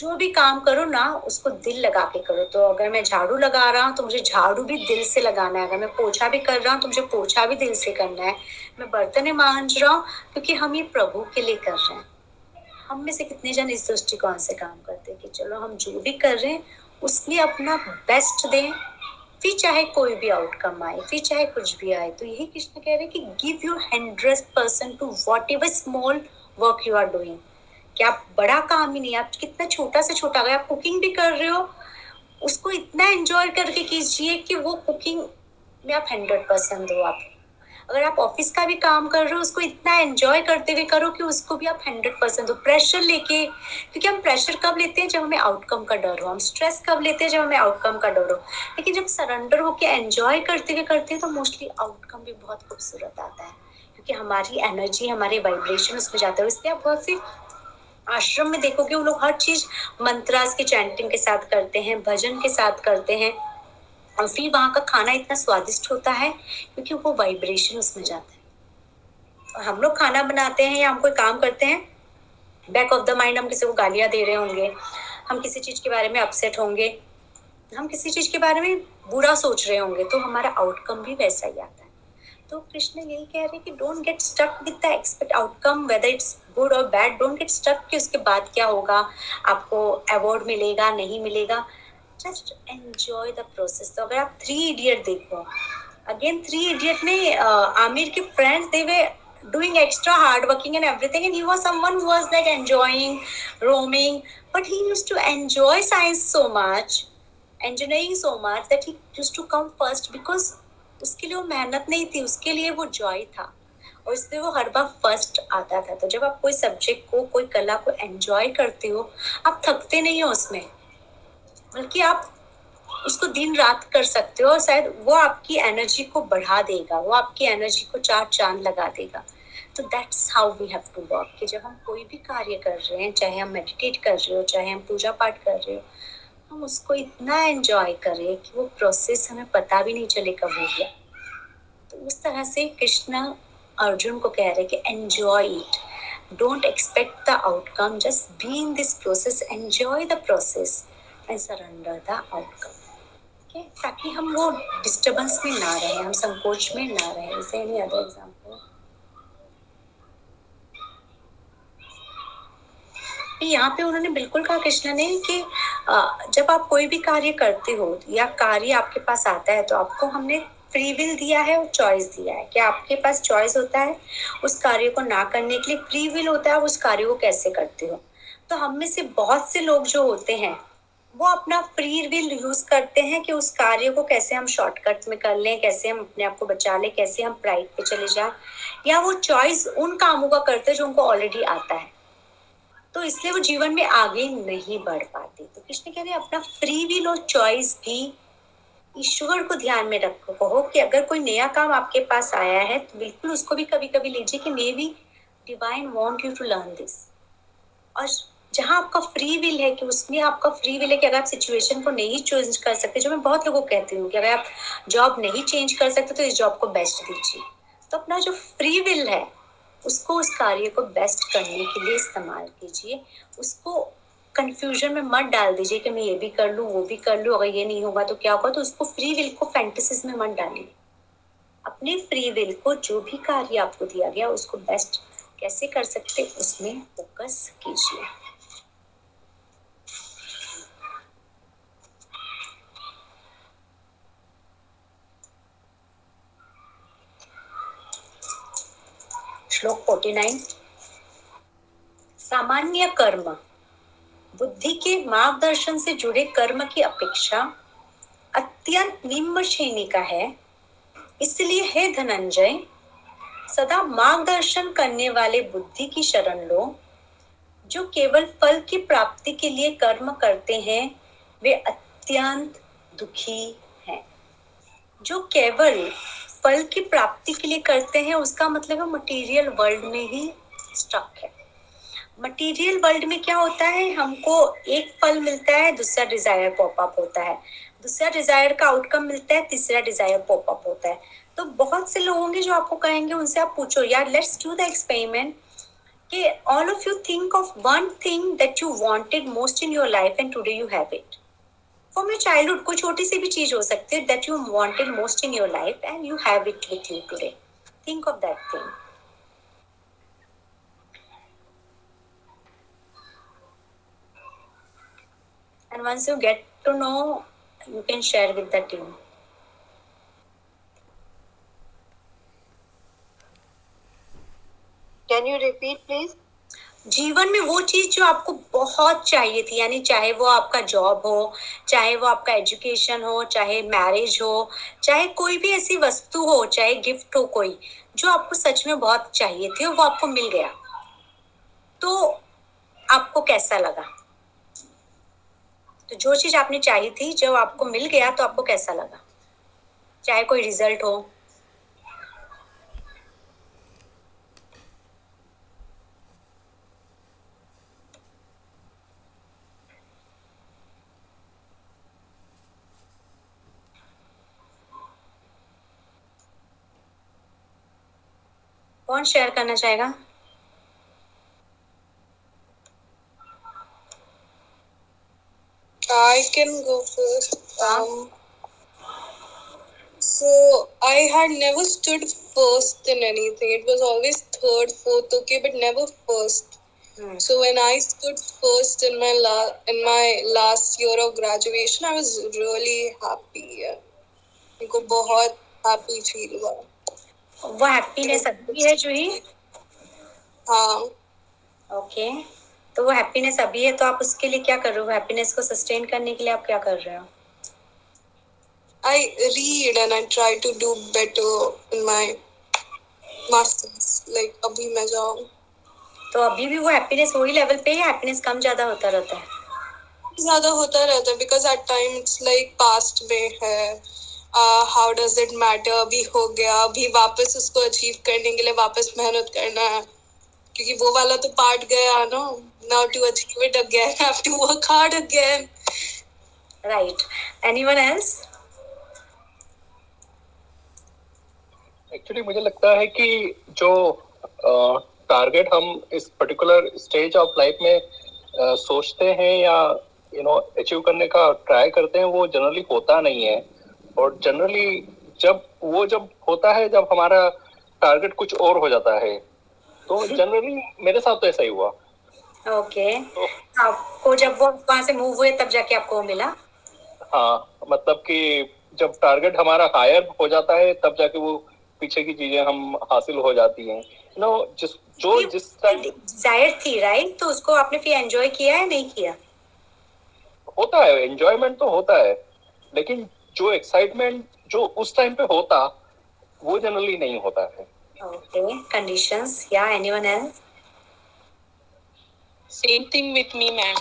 जो भी काम करो ना, उसको दिल लगा के करो। तो अगर मैं झाड़ू लगा रहा हूँ तो मुझे झाड़ू भी दिल से लगाना है। अगर मैं पोछा भी कर रहा हूँ तो मुझे पोछा भी दिल से करना है। मैं बर्तन मांझ रहा हूँ, क्योंकि हम ये प्रभु के लिए कर रहे हैं। हम में से कितने जन इस दृष्टिकोण से काम करते हैं कि चलो, हम जो भी कर रहे हैं, उसमें अपना बेस्ट दें। फिर चाहे कोई भी आउटकम आए, फिर चाहे कुछ भी आए तो यही कृष्ण कह रहे हैं कि give your hundred percent to whatever small work you are doing कि आप बड़ा काम ही नहीं, आप कितना छोटा से छोटा, अगर आप कुकिंग भी कर रहे हो, उसको इतना एंजॉय करके कीजिए कि वो कुकिंग में आप हंड्रेड परसेंट दो आप। अगर आप ऑफ़िस का भी काम कर रहे हो, उसको इतना एंजॉय करते हुए करो कि उसको भी आप हंड्रेड परसेंट दो प्रेशर लेके, क्योंकि हम प्रेशर कब लेते हैं? जब हमें आउटकम का डर हो। हम स्ट्रेस कब लेते हैं? जब हमें आउटकम का डर हो। लेकिन जब सरेंडर होके एंजॉय करते हुए करते हैं तो मोस्टली आउटकम भी बहुत खूबसूरत आता है। क्योंकि हमारी एनर्जी हमारे वाइब्रेशन उसमें जाते हैं। इसलिए आप बहुत सी आश्रम में देखोगे वो लोग हर चीज़ मंत्रास की चैंटिंग के साथ करते हैं, भजन के साथ करते हैं। और फिर वहाँ का खाना इतना स्वादिष्ट होता है क्योंकि वो वाइब्रेशन उसमें जाता है। हम लोग खाना बनाते हैं या हम कोई काम करते हैं बैक ऑफ़ द माइंड हम किसी को गालियाँ दे रहे होंगे, हम किसी चीज़ के बारे में अपसेट होंगे, हम किसी चीज़ के बारे में बुरा सोच रहे होंगे तो हमारा आउटकम भी वैसा ही आता है। तो कृष्ण यही कह रहे हैं कि don't get stuck with the expect outcome whether it's good और बैड डोंट गेट स्टक कि उसके बाद क्या होगा आपको अवार्ड मिलेगा नहीं मिलेगा जस्ट एंजॉय द प्रोसेस तो अगर आप थ्री इडियट देखो अगेन थ्री इडियट में आमिर के friends they were doing extra hard working and everything and he was someone who was like enjoying roaming but he used to enjoy science so much engineering so much that he used to come first because उसके लिए वो मेहनत नहीं थी उसके लिए वो Joy था और इसलिए वो हर बार फ़र्स्ट आता था। तो जब आप कोई सब्जेक्ट को, कोई कला को एंजॉय करते हो, आप थकते नहीं हो उसमें। बल्कि आप उसको दिन रात कर सकते हो और शायद वो आपकी एनर्जी को बढ़ा देगा, वो आपकी एनर्जी को चार चाँद लगा देगा। तो that's how we have to work कि जब हम कोई भी कार्य कर रहे हैं, चाहे हम मेडिटेट कर रहे हो, चाहे हम पूजा पाठ कर रहे हो, हम उसको इतना एंजॉय करें कि वो प्रोसेस हमें पता भी नहीं चले कब हो गया। तो उस तरह से कृष्ण अर्जुन को कह रहे कि enjoy it don't expect the outcome just be in this process enjoy the process and surrender the outcome ताकि हम वो डिस्टरबेंस में ना रहे, हम संकोच में ना रहे। जैसे एनी अदर एग्जांपल यहाँ पे उन्होंने बिल्कुल कहा कृष्ण ने कि जब आप कोई भी कार्य करते हो या कार्य आपके पास आता है तो आपको हमने फ्री विल दिया है और चॉइस दिया है। कि आपके पास चॉइस होता है? उस कार्य को ना करने के लिए फ्री विल होता है उस कार्य को कैसे करते हो? तो हम में से बहुत से लोग जो होते हैं, वो अपना फ्री विल यूज़ करते हैं कि उस कार्य को कैसे हम शॉर्टकट में कर लें, कैसे हम अपने आप को बचा लें, कैसे हम प्राइड पे चले जाएँ, या वो चॉइस उन कामों का करते हैं जो उनको ऑलरेडी आता है। तो इसलिए वो जीवन में आगे नहीं बढ़ पाते। तो कृष्ण कह रहे अपना फ्री विल और चॉइस भी ईश्वर को ध्यान में रखो। कहो कि अगर कोई नया काम आपके पास आया है तो बिल्कुल उसको भी कभी कभी लीजिए कि may be divine want you to learn this और जहाँ आपका फ्री विल है कि उसमें आपका फ्री विल है कि अगर आप सिचुएशन को नहीं चेंज कर सकते, जो मैं बहुत लोगों को कहती हूँ कि अगर आप जॉब नहीं चेंज कर सकते तो इस जॉब को बेस्ट दीजिए। तो अपना जो फ्री विल है, उसको उस कार्य को बेस्ट करने के लिए इस्तेमाल कीजिए। उसको कंफ्यूजन में मत डाल दीजिए कि मैं ये भी कर लूँ, वो भी कर लूँ, अगर ये नहीं होगा तो क्या होगा? तो उसको फ्री विल को फैंटेसिस में मत डालिए। अपने फ्री विल को जो भी कार्य आपको दिया गया, उसको बेस्ट कैसे कर सकते उसमें फोकस कीजिए। श्लोक 49 सामान्य कर्म। बुद्धि के मार्गदर्शन से जुड़े कर्म की अपेक्षा अत्यंत निम्न श्रेणी का है। इसलिए हे धनंजय, सदा मार्गदर्शन करने वाले बुद्धि की शरण लो। जो केवल फल की प्राप्ति के लिए कर्म करते हैं, वे अत्यंत दुखी हैं। जो केवल फल की प्राप्ति के लिए करते हैं, उसका मतलब है मटेरियल वर्ल्ड में ही स्टक है। मटेरियल वर्ल्ड में क्या होता है? हमको एक फल मिलता है, दूसरा डिज़ायर पॉपअप होता है। दूसरा डिज़ायर का आउटकम मिलता है, तीसरा डिज़ायर पॉपअप होता है। तो बहुत से लोग होंगे जो आपको कहेंगे, उनसे आप पूछो, यार लेट्स डू द एक्सपेरिमेंट कि all of you think of one thing that you wanted most in your life and today you have it from your childhood कोई छोटी सी भी चीज़ हो सकती है that you wanted most in your life and you have it with you today think of that thing and once you get to know you can share with the team. Can you repeat, please? जीवन में वो चीज़ जो आपको बहुत चाहिए थी यानी चाहे वो आपका जॉब हो चाहे वो आपका एजुकेशन हो चाहे मैरिज हो चाहे कोई भी ऐसी वस्तु हो चाहे गिफ्ट हो कोई जो आपको सच में बहुत चाहिए थी वो आपको मिल गया। तो आपको कैसा लगा? तो जो चीज़ आपने चाहिए थी, जब आपको मिल गया तो आपको कैसा लगा? चाहे कोई रिज़ल्ट हो। कौन शेयर करना चाहेगा? I can go first. Um, so I had never stood first in anything. It was always third, fourth, okay, but never first. Hmm. So when I stood first in my la- in my last year of graduation, I was really happy. मेरे बहुत happy feel हुआ. वो happiness अभी है जूही हाँ okay तो वो happiness अभी है तो आप उसके लिए क्या कर रहे हो? हैप्पीनेस को सस्टेन करने के लिए आप क्या कर रहे हो? I read and I try to do better in my masters. Like अभी मैं जाऊँ। तो अभी भी वो हैप्पीनेस वही लेवल पे है हैप्पीनेस कम ज़्यादा होता रहता है? ज़्यादा होता रहता है because at time it's like past में है। हाउ डज इट मैटर अभी हो गया। अभी वापस उसको अचीव करने के लिए वापस मेहनत करना है। क्योंकि वो वाला तो पार्ट गया ना। Now to achieve it again have to work hard again right anyone else actually मुझे लगता है कि जो टारगेट uh, हम इस पर्टिकुलर स्टेज ऑफ़ लाइफ में अ, सोचते हैं या यू नो अचीव करने का ट्राई करते हैं वो जनरली होता नहीं है। और जनरली जब वो जब होता है जब हमारा टारगेट कुछ और हो जाता है। तो जनरली मेरे साथ तो ऐसा ही हुआ। ओके आपको जब वो वहाँ से मूव हुए तब जाके आपको मिला? हाँ मतलब कि जब टारगेट हमारा हायर हो जाता है तब जाके वो पीछे की चीज़ें हम हासिल हो जाती हैं। नो जिस जो जिस डिज़ायर थी राइट तो उसको आपने फिर एंजॉय किया या नहीं किया? होता है एंजॉयमेंट तो होता है लेकिन जो एक्साइटमेंट जो उस टाइम पे होता वो जनरली नहीं होता है। ओके कंडीशंस या anyone else same thing with me ma'am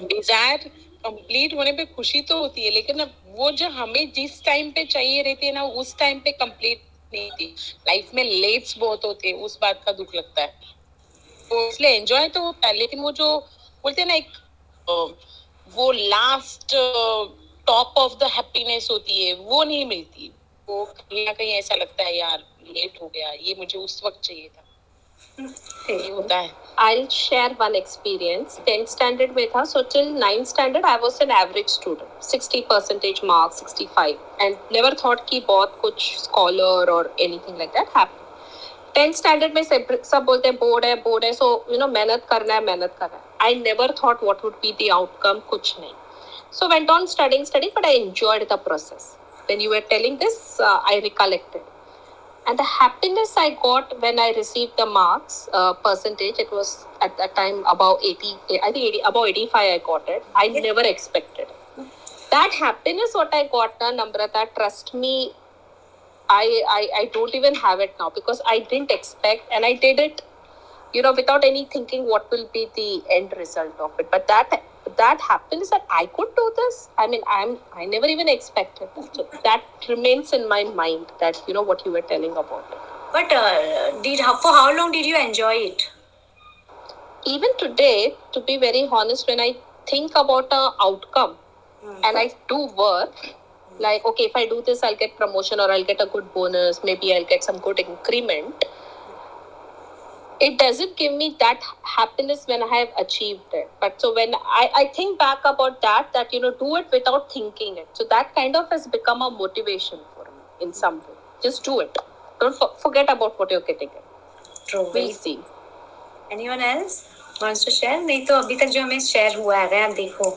desire complete होने पे खुशी तो होती है लेकिन अब वो जो हमें जिस टाइम पे चाहिए रहती है ना उस टाइम पे कंप्लीट नहीं थी लाइफ में लेट्स बहुत होते हैं उस बात का दुख लगता है। तो इसलिए एंजॉय तो होता है लेकिन वो जो बोलते हैं ना एक वो last top of the happiness होती है वो नहीं मिलती। वो कहीं ना कहीं ऐसा लगता है यार लेट हो गया ये मुझे उस वक्त चाहिए था। ये होता है I'll share one experience. 10th standard में था, so till 9th standard I was an average student. 60 percentage marks, 65, and never thought कि बहुत कुछ scholar or anything like that happen. 10th standard में सब सब बोलते हैं बोर्ड है बोर्ड है सो यू नो मेहनत करना है मेहनत करना है I never thought what would be the outcome कुछ नहीं so went on studying studying but i enjoyed the process when you were telling this uh, i recollected and the happiness i got when i received the marks uh, percentage it was at that time about 80 i think 80, about 85 i got it. I never expected. That happiness what I got now, Namrata, trust me, I, I I don't even have it now because I didn't expect and I did it, you know, without any thinking what will be the end result of it. But that that happens that I could do this. I mean, I'm I never even expected that. So that remains in my mind. That you know what you were telling about it. But uh, did for how long did you enjoy it? Even today, to be very honest, when I think about a outcome and I do work, like okay, if I do this, I'll get promotion or I'll get a good bonus. Maybe I'll get some good increment it doesn't give me that happiness when I have achieved it. But so when I, I think back about that, that you know, do it without thinking it. So that kind of has become a motivation for me in some way. Just do it. Don't for, forget about what you're getting. True. We'll see. Anyone else? wants to share नहीं तो अभी तक जो हमें share हुआ है आप देखो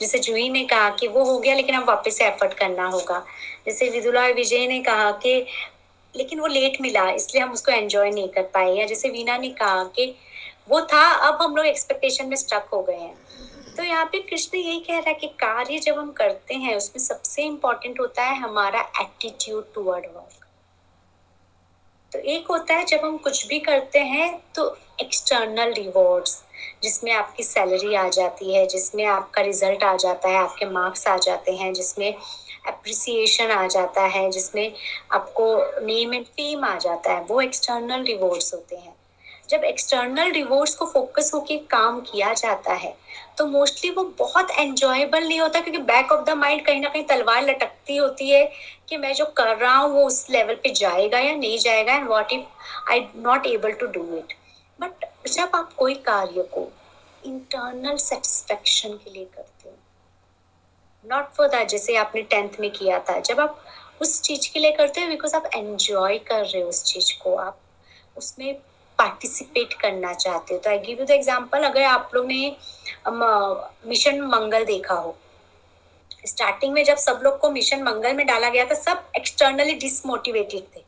जैसे जूही ने कहा कि वो हो गया लेकिन अब वापस से एफर्ट करना होगा जैसे विदुला और विजय ने कहा कि लेकिन वो लेट मिला, इसलिए हम उसको एंजॉय नहीं कर पाए। या जैसे वीना ने कहा कि वो था, अब हम लोग एक्सपेक्टेशन में स्टक हो गए हैं। तो यहाँ पे कृष्ण यही कह रहा है कि कार्य जब हम करते हैं, उसमें सबसे इम्पोर्टेंट होता है हमारा एटीट्यूड टूवर्ड वर्क तो एक होता है, जब हम कुछ भी करते हैं तो एक्सटर्नल रिवॉर्ड्स जिसमें आपकी सैलरी आ जाती है, जिसमें आपका रिज़ल्ट आ जाता है, आपके मार्क्स आ जाते हैं, जिसमें अप्रिसिएशन आ जाता है, जिसमें आपको नेम एंड फेम आ जाता है, वो एक्सटर्नल रिवॉर्ड्स होते हैं। जब एक्सटर्नल रिवॉर्ड्स को फोकस होके काम किया जाता है तो मोस्टली वो बहुत एंजॉयबल नहीं होता, क्योंकि बैक ऑफ़ द माइंड कहीं ना कहीं तलवार लटकती होती है कि मैं जो कर रहा हूँ, वो उस लेवल पे जाएगा या नहीं जाएगा and what if I not able to do it but जब आप कोई कार्य को इंटरनल सेटिस्फेक्शन के लिए करते नॉट फॉर दैट जैसे आपने टेंथ में किया था। जब आप उस चीज़ के लिए करते हो बिकॉज़ आप एंजॉय कर रहे हो उस चीज़ को, आप उसमें पार्टिसिपेट करना चाहते हो। तो I give you the example अगर आप लोग ने मिशन मंगल देखा हो। स्टार्टिंग में जब सब लोग को मिशन मंगल में डाला गया था, सब एक्सटर्नली डिसमोटिवेटेड थे।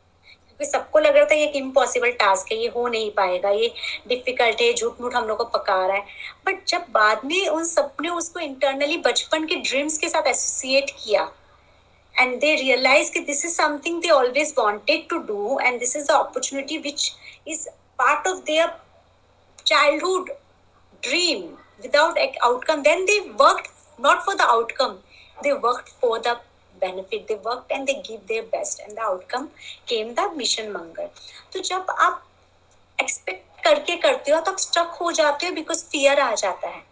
क्योंकि सबको लग रहा था ये इम्पॉसिबल टास्क है, ये हो नहीं पाएगा, ये डिफ़िकल्ट है झूठ मूठ हम लोग को पका रहा है। बट जब बाद में उन सपने उसको इंटरनली बचपन के ड्रीम्स के साथ एसोसिएट किया एंड दे रियलाइज़ कि this is something they always wanted to do and this is the opportunity which is part of their childhood dream without outcome then they work not for the outcome they work for the benefit, they worked and they give their best and the outcome came the mission mangal तो जब आप expect करके करते हो तो आप stuck हो जाते हो बिकॉज़ फियर आ जाता है।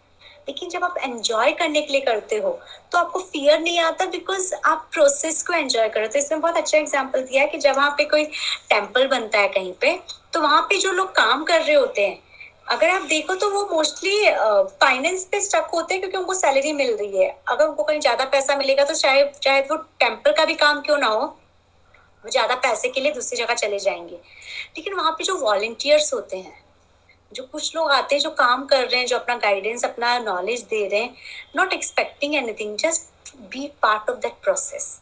लेकिन जब आप एंजॉय करने के लिए करते हो तो आपको फियर नहीं आता बिकॉज़ आप प्रोसेस को एंजॉय करो तो इसमें बहुत अच्छा एग्ज़ाम्पल दिया है कि जब वहाँ पे कोई टेंपल बनता है कहीं पे तो वहाँ पे जो लोग काम कर रहे होते हैं अगर आप देखो तो वो मोस्टली फाइनेंस पे स्टक होते हैं क्योंकि उनको सैलरी मिल रही है। अगर उनको कहीं ज़्यादा पैसा मिलेगा तो चाहे चाहे वो टेंपल का भी काम क्यों ना हो, वो ज़्यादा पैसे के लिए दूसरी जगह चले जाएँगे। लेकिन वहाँ पे जो वॉलेंटियर्स होते हैं, जो कुछ लोग आते हैं जो काम कर रहे हैं, जो अपना गाइडेंस अपना नॉलेज दे रहे हैं not expecting anything just be part of that process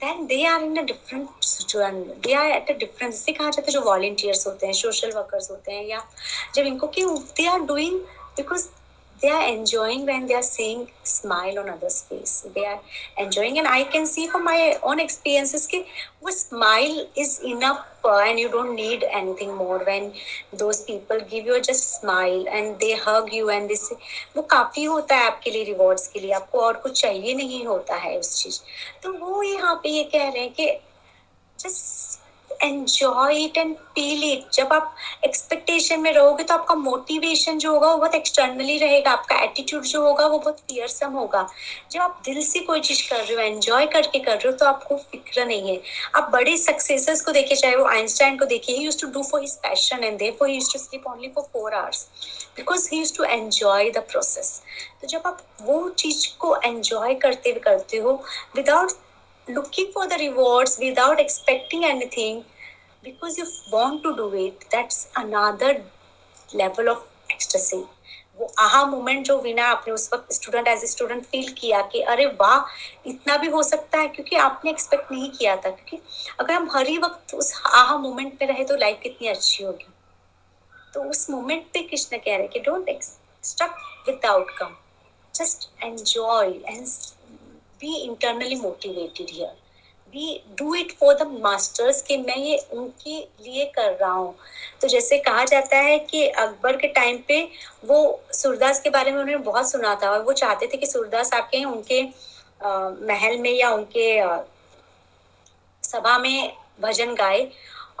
then they are in a different situation they are at a different जैसे कहा जाता है जो volunteers होते हैं social workers होते हैं या जब इनको कि they are doing because they are enjoying when they are seeing smile on others face they are enjoying and i can see from my own experiences कि वो smile is enough and you don't need anything more when those people give you just smile and they hug you and this वो काफ़ी होता है आपके लिए rewards के लिए आपको और कुछ चाहिए नहीं होता है उस चीज़ तो वो यहाँ पे ये कह रहे हैं कि just enjoy it and feel it जब आप एक्सपेक्टेशन में रहोगे तो आपका मोटिवेशन जो होगा वो बहुत एक्सटर्नली रहेगा, आपका एटीट्यूड जो होगा वो बहुत फियरसम होगा। जब आप दिल से कोई चीज़ कर रहे हो एंजॉय करके कर रहे हो तो आपको फ़िक्र नहीं है। आप बड़े सक्सेसेस को देखिए चाहे वो आइंस्टाइन को देखिए he to do for his passion and they for to sleep only for four hours because he to enjoy the process तो जब आप वो चीज़ को एंजॉय करते हुए करते हो without looking for the rewards without expecting anything, because you want to do it, that's another level of ecstasy. वो आहा मोमेंट जो विना आपने उस वक्त student as a student feel किया कि अरे वाह, इतना भी हो सकता है, क्योंकि आपने एक्सपेक्ट नहीं किया था, क्योंकि अगर हम हर ही वक्त उस आहा मोमेंट में रहे तो लाइफ कितनी अच्छी होगी। तो उस मोमेंट पे कृष्ण कह रहे कि don't stuck with outcome just enjoy and be internally motivated here be do it for the masters कि मैं ये उनके लिए कर रहा हूँ। तो जैसे कहा जाता है कि अकबर के टाइम पे वो सूरदास के बारे में उन्होंने बहुत सुना था और वो चाहते थे कि सूरदास आके उनके आ, महल में या उनके आ, सभा में भजन गाए।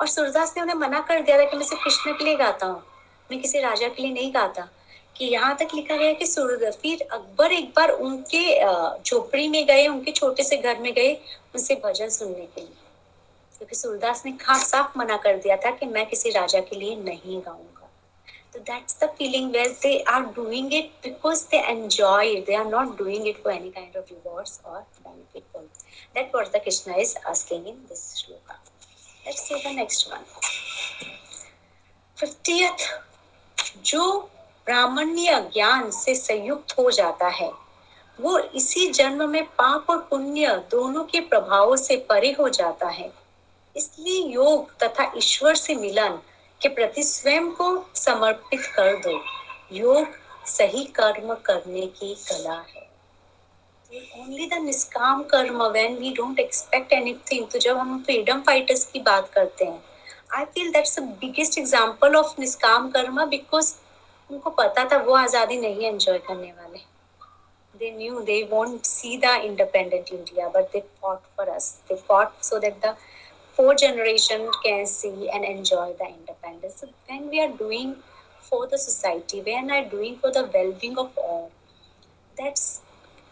और सूरदास ने उन्हें मना कर दिया था कि मैं सिर्फ़ कृष्ण के लिए गाता हूँ मैं किसी राजा के लिए नहीं गाता। कि यहाँ तक लिखा गया कि सूर्यफीर अकबर एक बार उनके झोपड़ी में गए, उनके छोटे से घर में गए, उनसे भजन सुनने के लिए। क्योंकि तो सूरदास ने खास साफ़ मना कर दिया था कि मैं किसी राजा के लिए नहीं गाऊँगा। तो that's the feeling well they are doing it because they enjoy they are not doing it for any kind of rewards और benefit for that what the Krishna is asking in this shloka let's see the next one 50th जो ब्राह्मण्य ज्ञान से संयुक्त हो जाता है। वो इसी जन्म में पाप और पुण्य दोनों के प्रभावों से परे हो जाता है। इसलिए योग तथा ईश्वर से मिलन के प्रति स्वयं को समर्पित कर दो। योग सही कर्म करने की कला है। Only the nishkam karma when we don't expect anything तो जब हम फ्रीडम फाइटर्स की बात करते हैं I feel that's the biggest example of nishkam karma because उनको पता था वो आजादी नहीं एंजॉय करने वाले they knew they won't see the independent India, but they fought for us. They fought so that the four generation can see and enjoy the independence. So when we are doing for the society, when we are doing for the well-being of all, that's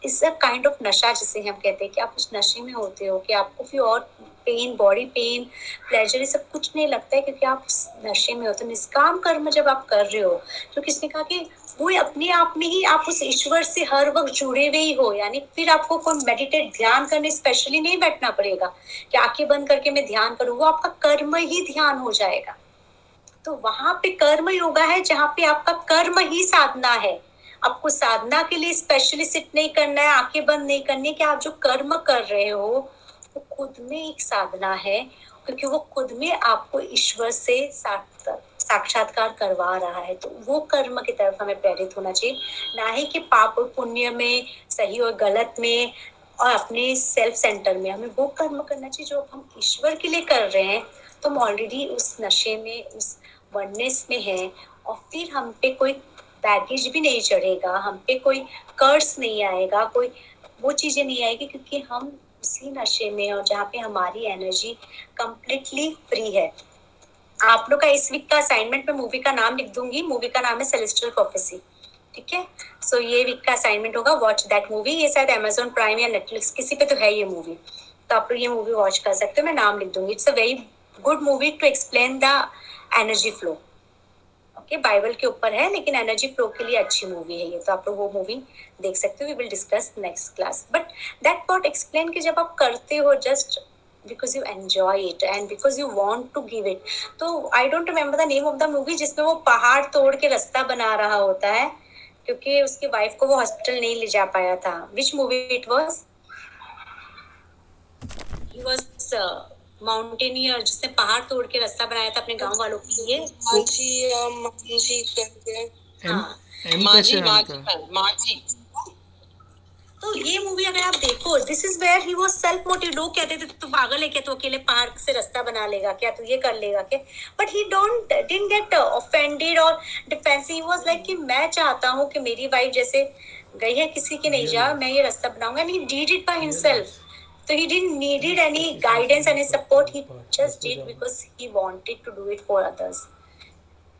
a kind of नशा जिसे हम कहते हैं कि आप उस नशे में होते हो, कि आपको फिर और पेन बॉडी पेन प्लेजर ये सब कुछ नहीं लगता है क्योंकि आप नशे में होते हो। निष्काम कर्म जब आप कर रहे हो तो किसने कहा कि वो अपने आप में ही आप उस ईश्वर से हर वक्त जुड़े हुए ही हो, यानी फिर आपको कोई मेडिटेट ध्यान करने स्पेशली नहीं बैठना पड़ेगा कि आँखें बंद करके मैं ध्यान करूँ, वो आपका कर्म ही ध्यान हो जाएगा। तो वहाँ पे कर्म योगा है, जहाँ पे आपका कर्म ही साधना है। आपको साधना के लिए स्पेशली सिट नहीं करना है, आँखें बंद नहीं करनी है कि आप जो कर्म कर रहे हो, वो खुद में एक साधना है, क्योंकि वो खुद में आपको ईश्वर से साक्षात्कार करवा रहा है। तो वो कर्म की तरफ़ हमें प्रेरित होना चाहिए। ना ही कि पाप और पुण्य में, सही और गलत में और अपने सेल्फ सेंटर में। हमें वो कर्म करना चाहिए जो हम ईश्वर के लिए कर रहे हैं। तो हम ऑलरेडी उस नशे में, उस वर्नेस में है और फिर हम पे कोई बैगेज भी नहीं चढ़ेगा, हम पे कोई कर्स नहीं आएगा, कोई वो चीज़ें नहीं आएगी, क्योंकि हम उसी नशे में और जहाँ पे हमारी एनर्जी कंप्लीटली फ्री है। आप लोग का इस वीक का असाइनमेंट में मूवी का नाम लिख दूँगी मूवी का नाम है सेलेस्ट्रियल प्रोफेसी ठीक है? सो ये वीक का असाइनमेंट होगा वॉच दैट मूवी ये शायद अमेजोन प्राइम या नेटफ्लिक्स किसी पे तो है ये मूवी तो आप लोग ये मूवी वॉच कर सकते हो, मैं नाम लिख दूँगी। It's a very good movie to explain the energy flow okay Bible के ऊपर है, लेकिन एनर्जी फ्लो के लिए अच्छी मूवी है ये तो आप लोग वो मूवी देख सकते हो we will discuss next class but that part explain कि जब आप करते हो just because you enjoy it and because you want to give it तो I don't remember the name of the movie जिसमें वो पहाड़ तोड़ के रास्ता बना रहा होता है, क्योंकि उसकी वाइफ को वो हॉस्पिटल नहीं ले जा पाया था. Which movie it was mountaineer जिसने पहाड़ तोड़ के रास्ता बनाया था अपने गाँव वालों के लिए। मांझी मांझी करके हाँ माजी तो ये मूवी अगर आप देखो this is where he was self motive लोग कहते थे तू पागल है क्या? तू अकेले पहाड़ से रास्ता बना लेगा क्या? तू ये कर लेगा क्या? But he don't didn't get offended और डिफेंसिव ही वाज लाइक कि मैं चाहता हूँ कि मेरी वाइफ जैसे गई है किसी के नहीं जा मैं ये रास्ता बनाऊँगा। And he did it by himself So he didn't needed any guidance and support. He just did because he wanted to do it for others.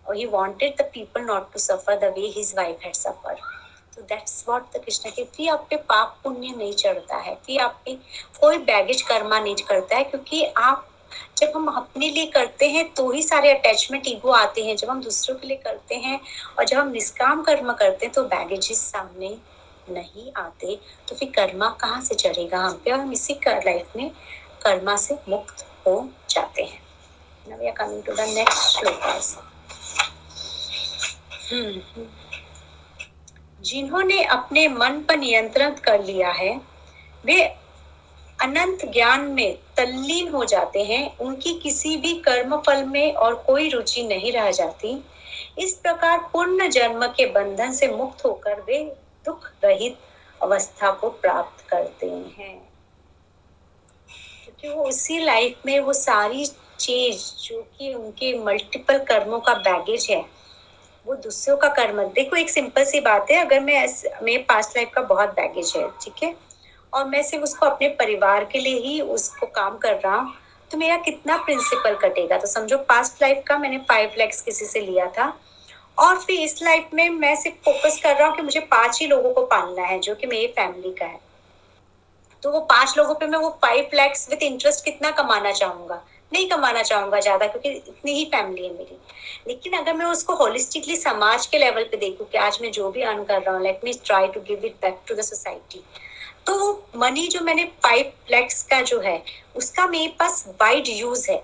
Or he wanted the people not to suffer the way his wife had suffered. So that's what the Krishna के फिर आप पे पाप पुण्य नहीं चढ़ता है फिर आप पे कोई बैगेज कर्मा नहीं करता है क्योंकि आप जब हम अपने लिए करते हैं तो ही सारे अटैचमेंट ईगो आते हैं जब हम दूसरों के लिए करते हैं और जब हम निष्काम कर्म करते हैं तो बैगेजेस सामने नहीं आते तो फिर कर्मा कहाँ से चढ़ेगा हम पे? और हम इसी कर लाइफ में कर्मा से मुक्त हो जाते हैं। Now we are coming to the next shlokas. हम्म जिन्होंने अपने मन पर नियंत्रण कर लिया है, वे अनंत ज्ञान में तल्लीन हो जाते हैं। उनकी किसी भी कर्म फल में और कोई रुचि नहीं रह जाती। इस प्रकार पूर्ण जन्म के बंधन से मुक्त होकर वे दुख रहित अवस्था को प्राप्त करते हैं। क्योंकि वो उसी लाइफ में वो सारी चीज़ जो कि उनके मल्टीपल कर्मों का बैगेज है, वो दूसरों का कर्म देखो, एक सिंपल सी बात है, अगर मैं मेरे पास्ट लाइफ का बहुत बैगेज है, ठीक है? और मैं सिर्फ़ उसको अपने परिवार के लिए ही उसको काम कर रहा हूँ तो मेरा कितना प्रिंसिपल कटेगा? तो समझो पास्ट लाइफ का मैंने फाइव लैक्स किसी से लिया था और फिर इस लाइफ में, मैं सिर्फ़ फोकस कर रहा हूँ कि मुझे पाँच ही लोगों को पालना है, जो कि मेरी फैमिली का है। तो वो पाँच लोगों पे मैं वो फाइव लैक्स विद इंटरेस्ट कितना कमाना चाहूँगा? नहीं कमाना चाहूँगा ज़्यादा, क्योंकि इतनी ही फैमिली है मेरी। लेकिन अगर मैं उसको होलिस्टिकली समाज के लेवल पे देखूँ कि आज मैं जो भी अर्न कर रहा हूँ let me try to give it back to the society तो वो मनी जो मैंने फाइव लैक्स का जो है, उसका मेरे पास वाइड यूज़ है।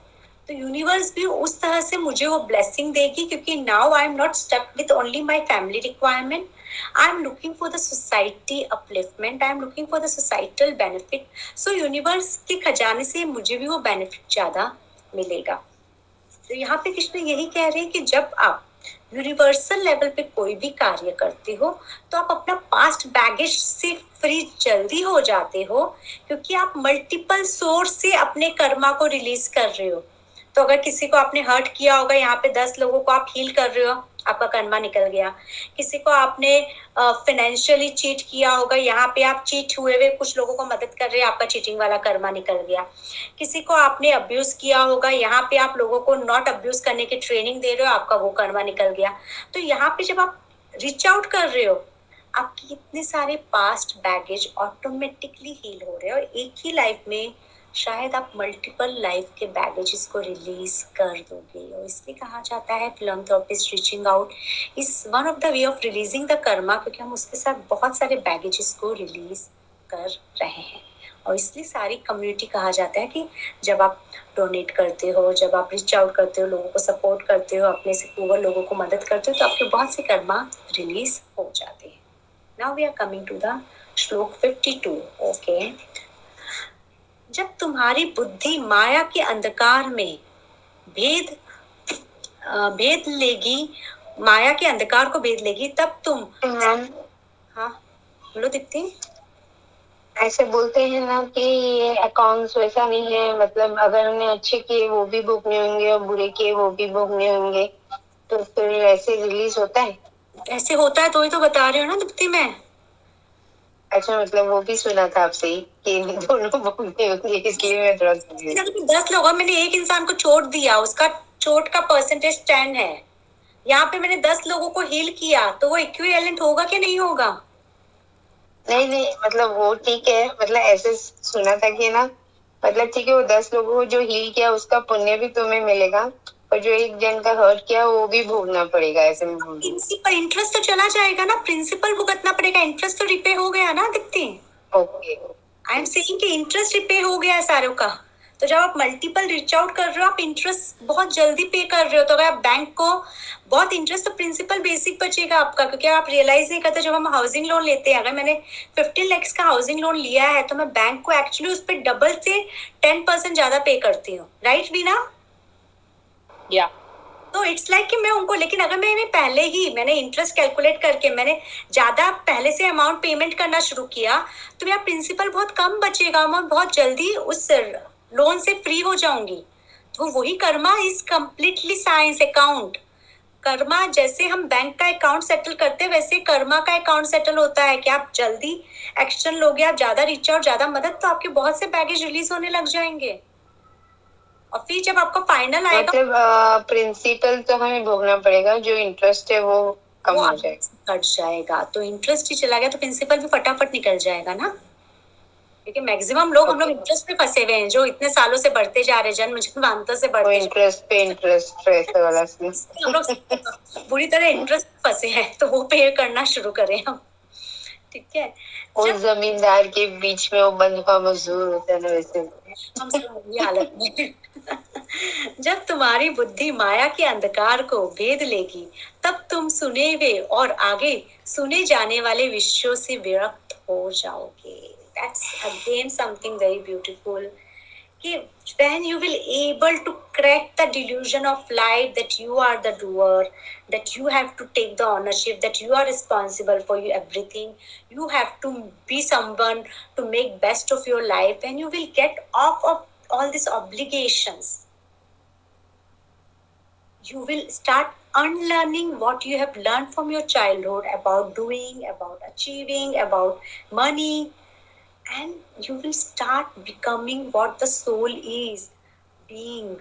तो यूनिवर्स भी उस तरह से मुझे वो ब्लेसिंग देगी, क्योंकि now I am not stuck with only my family requirement I am looking for the society upliftment. I am looking for the societal benefit. So, universe के खजाने से मुझे भी वो बेनिफिट ज़्यादा मिलेगा तो यहाँ पे कृष्ण यही कह रहे हैं कि जब आप यूनिवर्सल लेवल पे कोई भी कार्य करते हो तो आप अपना पास्ट बैगेज से फ्री जल्दी हो जाते हो, क्योंकि आप मल्टीपल सोर्स से अपने कर्मा को रिलीज़ कर रहे हो तो अगर किसी को आपने हर्ट किया होगा, यहाँ पे दस लोगों को आप हील कर रहे हो, आपका कर्मा निकल गया। किसी को आपने फाइनेंशियली चीट किया होगा, यहाँ पे आप चीट हुए हुए कुछ लोगों को मदद कर रहे हैं, आपका चीटिंग वाला कर्मा निकल गया। किसी को आपने अब्यूज किया होगा, यहाँ पे आप लोगों को नॉट अब्यूज करने की ट्रेनिंग दे रहे हो, आपका वो कर्मा निकल गया। तो यहाँ पे जब आप रीच आउट कर रहे हो, आपके इतने सारे पास्ट बैगेज ऑटोमेटिकली हील हो रहे हैं। और एक ही लाइफ में शायद आप मल्टीपल लाइफ के बैगेजेस को रिलीज़ कर दोगे। और इसलिए कहा जाता है film philanthropist reaching out is one of the way of releasing the karma क्योंकि हम उसके साथ बहुत सारे बैगेजेस को रिलीज़ कर रहे हैं। और इसलिए सारी कम्युनिटी कहा जाता है कि जब आप डोनेट करते हो, जब आप रिच आउट करते हो, लोगों को सपोर्ट करते हो, अपने से पुअर लोगों को मदद करते हो तो आपके बहुत से कर्मा रिलीज़ हो जाते हैं। Now we are coming to the shloka 52 okay जब तुम्हारी बुद्धि माया के अंधकार में भेद भेद लेगी माया के अंधकार को भेद लेगी तब तुम हाँ बोलो दीप्ति। ऐसे बोलते हैं ना कि ये अकाउंट्स वैसा नहीं है मतलब अगर हमने अच्छे किए वो भी भोगने होंगे और बुरे किए वो भी भोगने होंगे तो फिर ऐसे रिलीज़ होता है? ऐसे होता है तो ही तो बता रही हूँ ना दीप्ति मैं। अच्छा मतलब वो भी सुना था आपसे कि दोनों भोगने होंगे इसलिए मैं थोड़ा confused अगर मैं दस लोगों मैंने एक इंसान को चोट दिया उसका चोट का परसेंटेज टेन है। यहाँ पे मैंने दस लोगों को हील किया तो वो इक्विवेलेंट होगा कि नहीं होगा? नहीं नहीं मतलब वो ठीक है मतलब ऐसे सुना था कि ना मतलब ठीक है वो दस लोगों को जो हील किया उसका पुण्य भी तुम्हें मिलेगा और जो एक जन का हर्ट किया वो भी भोगना पड़ेगा ऐसे में। प्रिंसिपल इंटरेस्ट तो चला जाएगा ना? प्रिंसिपल भुगतना पड़ेगा इंटरेस्ट तो रिपे हो गया ना? Deepti okay I am saying कि इंटरेस्ट रिपे हो गया है सारों का। तो जब आप मल्टीपल रिच आउट कर रहे हो आप इंटरेस्ट बहुत जल्दी पे कर रहे हो तो अगर आप बैंक को बहुत इंटरेस्ट तो प्रिंसिपल बेसिक बचेगा आपका क्योंकि आप रियलाइज़ नहीं करते जब हम हाउसिंग लोन लेते हैं। अगर मैंने फिफ्टीन लैक्स का हाउसिंग लोन लिया है तो मैं बैंक को एक्चुअली उस पर डबल से टेन परसेंट ज़्यादा पे करती हूँ। राइट बीना या तो इट्स लाइक कि मैं उनको, लेकिन अगर मैंने पहले ही, मैंने इंटरेस्ट कैलकुलेट करके, मैंने ज़्यादा पहले से अमाउंट पेमेंट करना शुरू किया तो मेरा प्रिंसिपल बहुत कम बचेगा, मैं बहुत जल्दी उस लोन से फ्री हो जाऊँगी। तो वही karma is completely science account karma जैसे हम बैंक का अकाउंट सेटल करते हैं, वैसे कर्मा का अकाउंट सेटल होता है कि आप जल्दी एक्शन लोगे, आप ज़्यादा रीच आउट ज़्यादा मदद तो आपके बहुत से बैगेज रिलीज़ होने लग जाएँगे। और फिर जब आपका फाइनल आएगा मतलब प्रिंसिपल तो हमें भोगना पड़ेगा जो इंटरेस्ट है वो कम वो हो जाएगा। कट जाएगा। तो इंटरेस्ट ही चला गया तो प्रिंसिपल भी फटाफट निकल जाएगा ना? क्योंकि मैक्सिमम लोग हम लोग इंटरेस्ट पे फंसे हुए हैं जो इतने सालों से बढ़ते जा रहे हैं जन्म जन्मांतर से बढ़ते इंटरेस्ट पे इंटरेस्ट वाला हम लोग बुरी तरह इंटरेस्ट फंसे हैं तो वो पे करना शुरू करें हम। ठीक है? वो जमींदार के बीच में वो बंधुआ मजदूर होता है ना वैसे। हम सब हालत में जब तुम्हारी बुद्धि माया के अंधकार को भेद लेगी तब तुम सुने हुए और आगे सुने जाने वाले विषयों से विरक्त हो जाओगे that's again something very beautiful कि when you will able to crack the delusion of life that you are the doer that you have to take the ownership that you are responsible for everything you have to be someone to make best of your life and you will get off of all these obligations you will start unlearning what you have learned from your childhood about doing about achieving about money and you will start becoming what the soul is being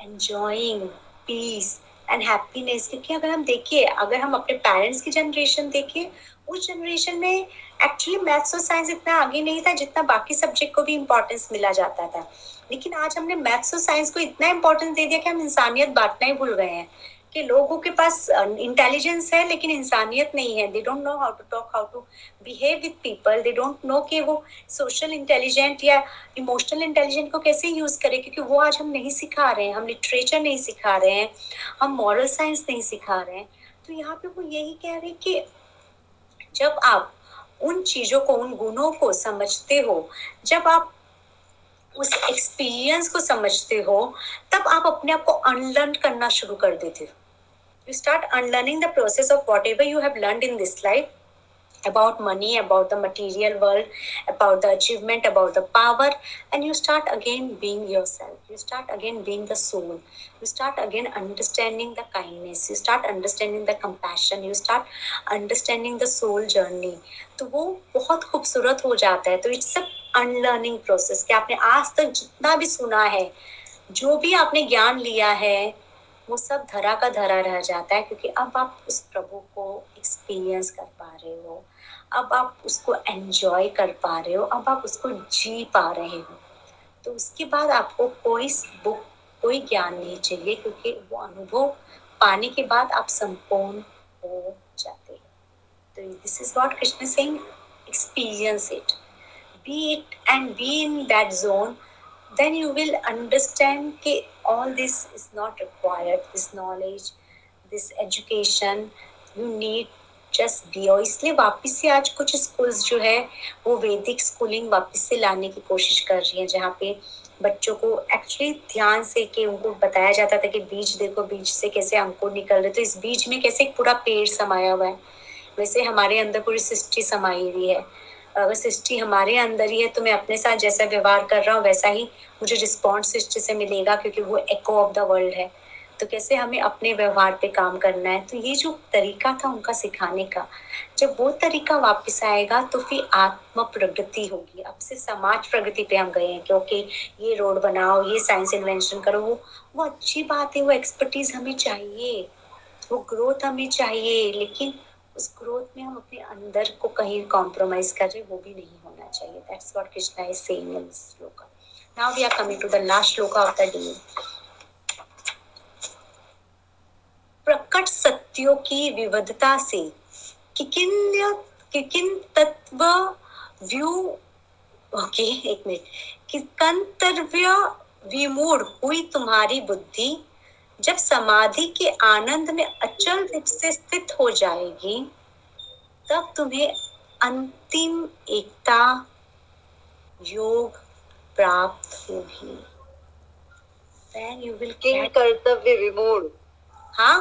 enjoying peace and happiness क्योंकि अगर हम देखिए अगर हम अपने parents की generation देखें उस जनरेशन में एक्चुअली मैथ्स और साइंस इतना आगे नहीं था जितना बाकी सब्जेक्ट को भी इम्पोर्टेंस मिला जाता था। लेकिन आज हमने मैथ्स और साइंस को इतना इम्पोर्टेंस दे दिया कि हम इंसानियत बांटना ही भूल गए हैं कि लोगों के पास इंटेलिजेंस है लेकिन इंसानियत नहीं है। They don't know how to talk how to behave with people they don't know कि वो सोशल इंटेलिजेंट या इमोशनल इंटेलिजेंट को कैसे यूज़ करें, क्योंकि वो आज हम नहीं सिखा रहे हैं। हम लिटरेचर नहीं सिखा रहे हैं। हम मॉरल साइंस नहीं सिखा रहे हैं। तो यहाँ पे वो यही कह रहे हैं कि जब आप उन चीज़ों को, उन गुणों को समझते हो, जब आप उस एक्सपीरियंस को समझते हो, तब आप अपने आप को अनलर्न करना शुरू कर देते हो। You start unlearning the process of whatever you have learn in this life about money, about the material world, about the achievement, about the power, and you start again being yourself. You start again being the soul. You start again understanding the kindness. You start understanding the compassion. You start understanding the soul journey. तो वो बहुत खूबसूरत हो जाता है तो it's a unlearning process कि आपने आज तक जितना भी सुना है जो भी आपने ज्ञान लिया है वो सब धरा का धरा रह जाता है क्योंकि अब आप उस प्रभु को एक्सपीरियंस कर पा रहे हो अब आप उसको एंजॉय कर पा रहे हो, अब आप उसको जी पा रहे हो। तो उसके बाद आपको कोई बुक कोई ज्ञान नहीं चाहिए, क्योंकि वो अनुभव पाने के बाद आप संपूर्ण हो जाते हैं। तो this is what Krishna Singh experience it be it and be in that zone then you will understand that all this is not required, this knowledge, this education, you need just और इसलिए वापस से आज कुछ schools जो है, वो वैदिक स्कूलिंग वापस से लाने की कोशिश कर रही है, जहाँ पे बच्चों को एक्चुअली ध्यान से कि उनको बताया जाता था कि बीज देखो, बीज से कैसे अंकुर निकल रहे तो इस बीज में कैसे एक पूरा पेड़ समाया हुआ है। वैसे हमारे अंदर पूरी सृष्टि समाई हुई है। अगर सृष्टि हमारे अंदर ही है तो मैं अपने साथ जैसा व्यवहार कर रहा हूँ, वैसा ही मुझे रिस्पॉन्स सृष्टि से मिलेगा, क्योंकि वो एको ऑफ़ द वर्ल्ड है। तो कैसे हमें अपने व्यवहार पे काम करना है? तो ये जो तरीका था उनका सिखाने का, जब वो तरीका वापस आएगा तो फिर आत्म प्रगति होगी। अब से समाज प्रगति पे हम गए हैं क्योंकि ये रोड बनाओ, ये साइंस इन्वेंशन करो, वो वो अच्छी बात है, वो एक्सपर्टीज हमें चाहिए, वो ग्रोथ हमें चाहिए, लेकिन उस ग्रोथ में हम अपने अंदर को कहीं कॉम्प्रोमाइज कर रहे वो भी नहीं होना चाहिए। That's what Krishna is saying in this shloka now we are coming to the last shloka of the day प्रकट सत्यों की विविधता से किकिन किकिन तत्व व्यू ओके एक मिनट कि कंतव्य विमूढ़ हुई तुम्हारी बुद्धि जब समाधि के आनंद में अचल रूप से स्थित हो जाएगी तब तुम्हें अंतिम एकता योग प्राप्त होगी। किन कर्तव्य विमूढ़। हाँ?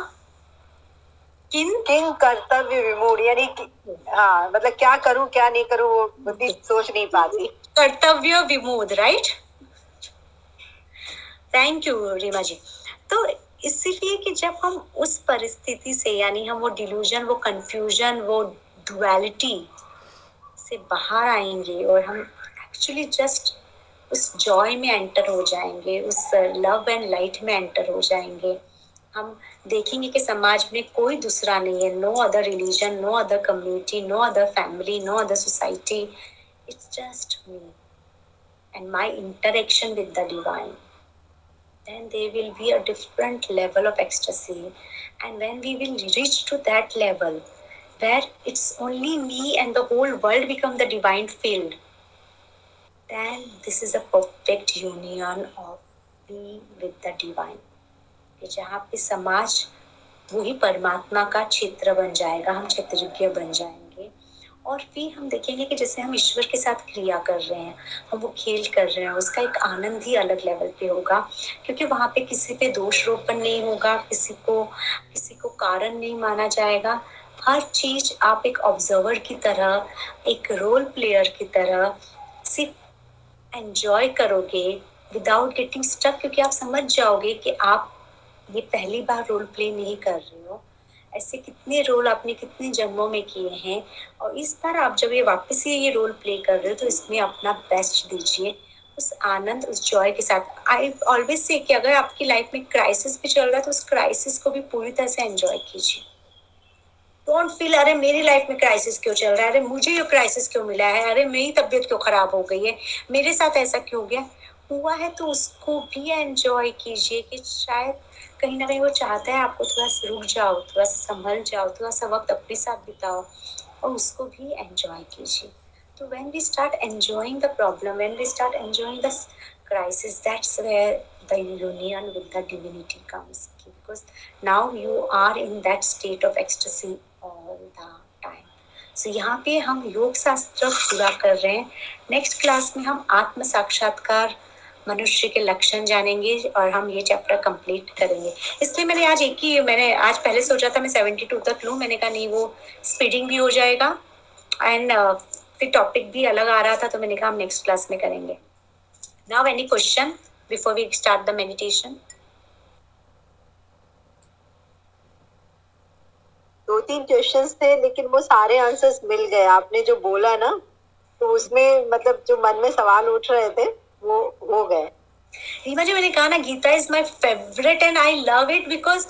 किन किन कर्तव्य विमूढ़ यानी कि हाँ मतलब क्या करूँ क्या नहीं करूँ वो बुद्धि सोच नहीं पाती। कर्तव्य विमूढ़ right thank you Rima ji तो इसीलिए कि जब हम उस परिस्थिति से यानी हम वो डिल्यूजन वो कंफ्यूजन वो डुअलिटी से बाहर आएँगे और हम एक्चुअली जस्ट उस जॉय में एंटर हो जाएँगे उस लव एंड लाइट में एंटर हो जाएँगे हम देखेंगे कि समाज में कोई दूसरा नहीं है। No other religion no other community no other family no other society it's just me and my interaction with the divine then they will be a different level of ecstasy and when we will reach to that level where it's only me and the whole world become the divine field then this is a perfect union of being with the divine जहाँ पे समाज वही परमात्मा का क्षेत्र बन जाएगा, हम क्षेत्रज्ञ बन जाएँगे। और फिर हम देखेंगे कि जैसे हम ईश्वर के साथ क्रिया कर रहे हैं, हम वो खेल कर रहे हैं, उसका एक आनंद ही अलग लेवल पे होगा। क्योंकि वहाँ पे किसी पे दोष रोपण नहीं होगा, किसी को किसी को कारण नहीं माना जाएगा। हर चीज़ आप एक ऑब्जर्वर की तरह, एक रोल प्लेयर की तरह सिर्फ़ एंजॉय करोगे विदाउट गेटिंग स्टक क्योंकि आप समझ जाओगे कि आप ये पहली बार रोल प्ले नहीं कर रहे हो। ऐसे कितने रोल आपने कितने जन्मों में किए हैं और इस बार आप जब ये वापस ये रोल प्ले कर रहे हो तो इसमें अपना बेस्ट दीजिए। उस आनंद, उस जॉय के साथ। आई ऑलवेज से कि अगर आपकी लाइफ में क्राइसिस भी चल रहा है तो उस क्राइसिस को भी पूरी तरह से एंजॉय कीजिए। डोंट फील अरे मेरी लाइफ में क्राइसिस क्यों चल रहा है? अरे मुझे ये क्राइसिस क्यों मिला है? अरे मेरी तबीयत क्यों खराब हो गई है? मेरे साथ ऐसा क्यों हो गया? हुआ है तो उसको भी एंजॉय कीजिए कि शायद कहीं ना कहीं वो चाहता है आपको थोड़ा सा रुक जाओ, थोड़ा सा संभल जाओ, थोड़ा सा वक्त अपने साथ बिताओ और उसको भी एंजॉय कीजिए। तो when we start enjoying the problem when we start enjoying the crisis that's where the union with the divinity comes because now you are in that state of ecstasy all the time so यहाँ पे हम योग शास्त्र पूरा कर रहे हैं। Next class में हम आत्म साक्षात्कार मनुष्य के लक्षण जानेंगे और हम ये चैप्टर कंप्लीट करेंगे। इसलिए मैंने आज एक ही, मैंने आज पहले सोचा था मैं सेवेंटी टू तक लूँ, मैंने कहा नहीं, वो स्पीडिंग भी हो जाएगा। एंड फिर टॉपिक भी अलग आ रहा था तो मैंने कहा हम नेक्स्ट क्लास में करेंगे। Now any question before we start the meditation दो तीन क्वेश्चंस थे, लेकिन वो सारे आंसर्स मिल गए। आपने जो बोला ना तो उसमें मतलब जो मन में सवाल उठ रहे थे वो हो गए रीमा जी मैंने कहा ना Gita is my favourite and I love it because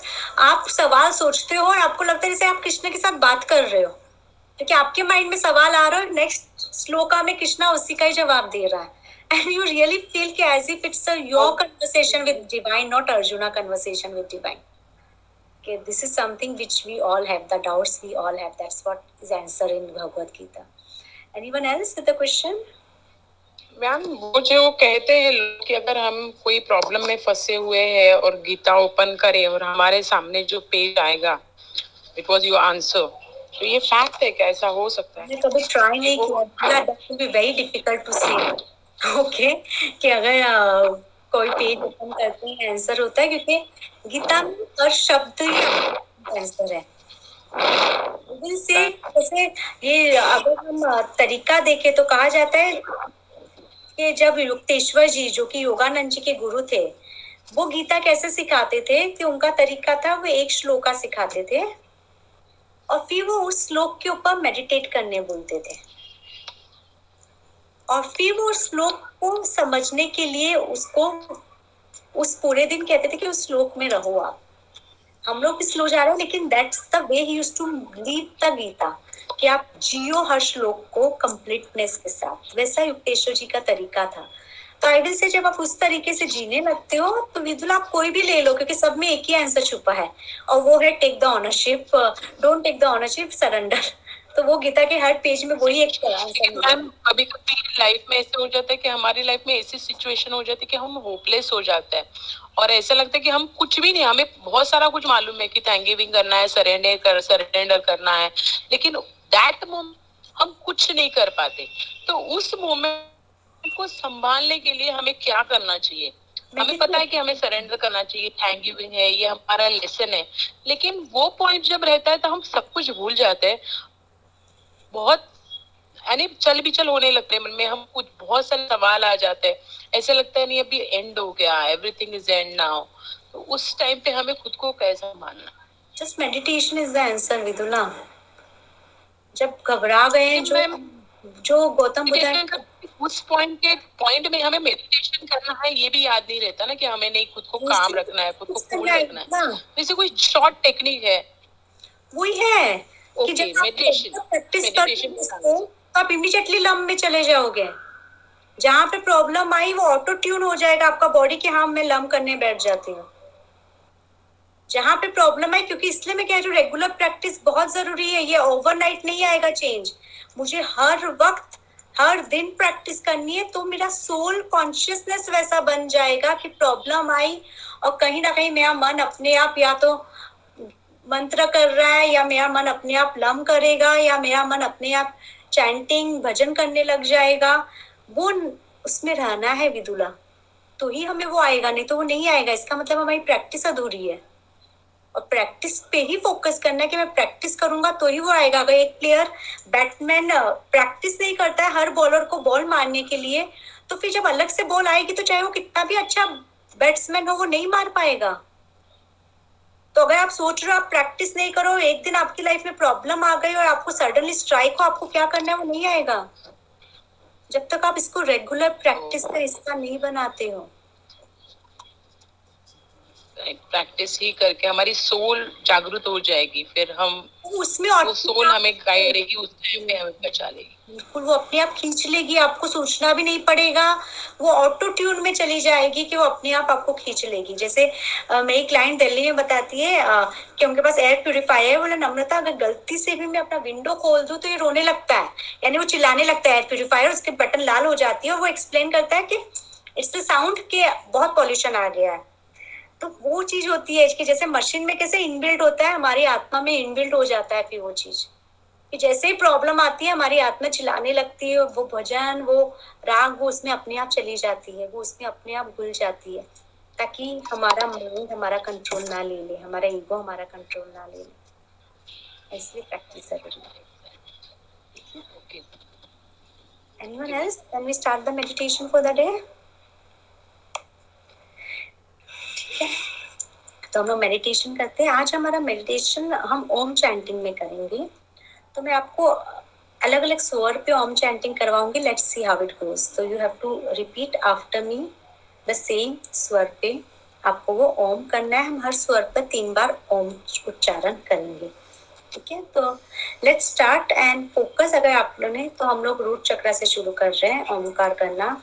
आप सवाल सोचते हो और आपको लगता है जैसे आप कृष्ण के साथ बात कर रहे हो क्योंकि आपके माइंड में सवाल आ रहा है नेक्स्ट श्लोका में कृष्णा उसी का ही जवाब दे रहा है and you really feel कि as if it's a your conversation with divine not arjuna conversation with divine okay this is something which we all have the doubts we all have that's what is answer in bhagavad gita anyone else with a question ma'am वो जो कहते हैं कि अगर हम कोई problem में फंसे हुए हैं और गीता ओपन करें और हमारे सामने जो पेज आएगा इट वाज योर आंसर तो ये फैक्ट है क्या ऐसा हो सकता है। कभी ट्राई नहीं किया। That be very difficult to say okay कि अगर uh, कोई पेज ओपन करते हैं आंसर होता है क्योंकि गीता में हर शब्द ही आंसर है। से जैसे ये अगर हम तरीका देखें तो कहा जाता है कि जब युक्तेश्वर जी, जो कि योगानंद जी के गुरु थे, वो गीता कैसे सिखाते थे? कि उनका तरीका था, वो एक श्लोका सिखाते थे और फिर वो उस श्लोक के ऊपर मेडिटेट करने बोलते थे। और फिर वो श्लोक को समझने के लिए उसको, उस पूरे दिन कहते थे कि उस श्लोक में रहो आप। हम लोग भी स्लो जा रहे हैं, लेकिन that's the way he used to live the Gita. कि आप जियो हर श्लोक को कंप्लीटनेस के साथ। वैसा युक्तेश्वर जी का तरीका था। तो आई विल से जब आप उस तरीके से जीने लगते हो तो विदुल आप कोई भी ले लो, क्योंकि सब में एक ही आंसर छुपा है। और वो है take the ownership don't take the ownership surrender तो वो गीता के हर पेज में वही एक मैम कभी कभी लाइफ में ऐसे हो जाता है कि हमारी लाइफ में ऐसी सिचुएशन हो जाती है कि हम होपलेस हो जाते हैं। और ऐसा लगता है कि हम कुछ भी नहीं, हमें बहुत सारा कुछ मालूम है कि थैंक गिविंग करना है सरेंडर कर सरेंडर करना है। लेकिन दैट मोमेंट हम कुछ नहीं कर पाते। तो उस मोमेंट को संभालने के लिए हमें क्या करना चाहिए? हमें पता है कि हमें सरेंडर करना चाहिए। थैंक गिविंग है ये हमारा लेसन है। लेकिन वो पॉइंट जब रहता है तो हम सब कुछ भूल जाते हैं। बहुत यानी चल बिचल होने लगते हैं मन में। हम कुछ बहुत सारे सवाल आ जाते हैं। ऐसे लगता है नहीं अभी एंड हो गया। एवरीथिंग इज़ एंड नाउ तो उस टाइम पे हमें खुद को कैसा मानना just meditation is the answer Vidula जब घबरा गए हैं जो जो गौतम बुद्ध उस पॉइंट के पॉइंट में हमें मेडिटेशन करना है ये भी याद नहीं रहता ना कि हमें नहीं खुद को काम रखना है खुद को कूल रखना है। जैसे कोई शॉर्ट टेक्निक है। वही है कि जब आप मेडिटेशन प्रैक्टिस हो तो आप इमीडिएटली लम में चले जाओगे। जहाँ पे प्रॉब्लम आई वो ऑटो ट्यून हो जाएगा आपका बॉडी के हाँ मैं लम करने बैठ जाती हूँ। जहाँ पे प्रॉब्लम है, क्योंकि इसलिए मैं कह रही हूँ रेगुलर प्रैक्टिस बहुत ज़रूरी है। ये ओवरनाइट नहीं आएगा चेंज मुझे हर वक्त, हर दिन प्रैक्टिस करनी है तो मेरा सोल कॉन्शियसनेस वैसा बन जाएगा कि प्रॉब्लम आई, और कहीं ना कहीं मेरा मन अपने आप या तो मंत्र कर रहा है, या मेरा मन अपने आप लम करेगा, या मेरा मन अपने आप चैंटिंग भजन करने लग जाएगा। वो उसमें रहना है विदुला। तो ही हमें वो आएगा, नहीं तो वो नहीं आएगा। इसका मतलब हमारी प्रैक्टिस अधूरी है। और प्रैक्टिस पे ही फोकस करना है कि मैं प्रैक्टिस करूँगा तो ही वो आएगा। अगर एक प्लेयर बैट्समैन प्रैक्टिस नहीं करता है हर बॉलर को बॉल मारने के लिए तो फिर जब अलग से बॉल आएगी तो चाहे वो कितना भी अच्छा बैट्समैन हो, वो नहीं मार पाएगा। तो अगर आप सोच रहे हो आप प्रैक्टिस नहीं करो, एक दिन आपकी लाइफ में प्रॉब्लम आ गई और आपको सडनली स्ट्राइक हो, आपको क्या करना है, वो नहीं आएगा। जब तक आप इसको रेगुलर प्रैक्टिस से हिस्सा नहीं बनाते हो। प्रैक्टिस ही करके हमारी सोल जागरूक हो जाएगी। फिर हम उसमें और वो सोल हमें गाइड करेगी उस टाइम में हमें बचा लेगी बिल्कुल वो अपने आप खींच लेगी आपको सोचना भी नहीं पड़ेगा। वो ऑटो ट्यून में चली जाएगी कि वो अपने आप आपको खींच लेगी। जैसे मेरी क्लाइंट दिल्ली में बताती है अ, कि उनके पास एयर प्यूरिफायर है बोले नम्रता अगर गलती से भी मैं अपना विंडो खोल दूँ तो ये रोने लगता है। यानी वो चिल्लाने लगता है एयर प्यूरिफायर उसके बटन लाल हो जाती है और वो एक्सप्लेन करता है कि इट्स द साउंड के बहुत पॉल्यूशन आ गया है। तो वो चीज़ होती है कि जैसे मशीन में कैसे इनबिल्ट होता है हमारी आत्मा में इनबिल्ट हो जाता है फिर वो चीज़। कि जैसे ही प्रॉब्लम आती है हमारी आत्मा चिल्लाने लगती है वो भजन वो राग वो उसमें अपने आप चली जाती है वो उसमें अपने आप घुल जाती है ताकि हमारा माइंड हमारा कंट्रोल ना ले ले हमारा ईगो हमारा कंट्रोल ना ले ले। इसलिए प्रैक्टिस ज़रूरी है okay Anyone else? Can we start the meditation for the day? ठीक है तो हम लोग मेडिटेशन करते हैं। आज हमारा मेडिटेशन हम ओम चैंटिंग में करेंगे। तो मैं आपको अलग अलग स्वर पे Om chanting करवाऊँगी। Let's see how it goes तो you have to repeat after me the same स्वर पे। आपको वो ओम करना है। हम हर स्वर पर तीन बार ओम उच्चारण करेंगे। ठीक है? तो लेट्स स्टार्ट एंड फोकस अगर आप लोग ने तो हम लोग रूट चक्र से शुरू कर रहे हैं। ओमकार करना।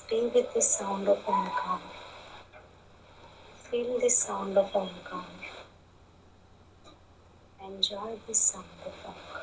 Be with the sound of Omkar. Feel the sound of Omkar. Enjoy the sound of Omkar.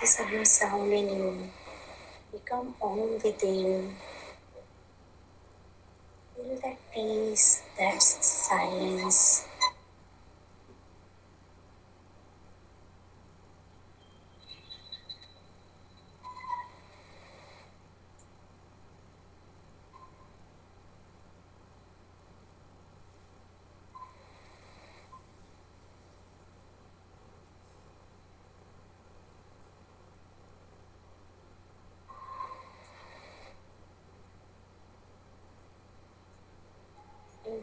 nakikisabi sa huli ninyo. Become home within. Feel that peace, that silence.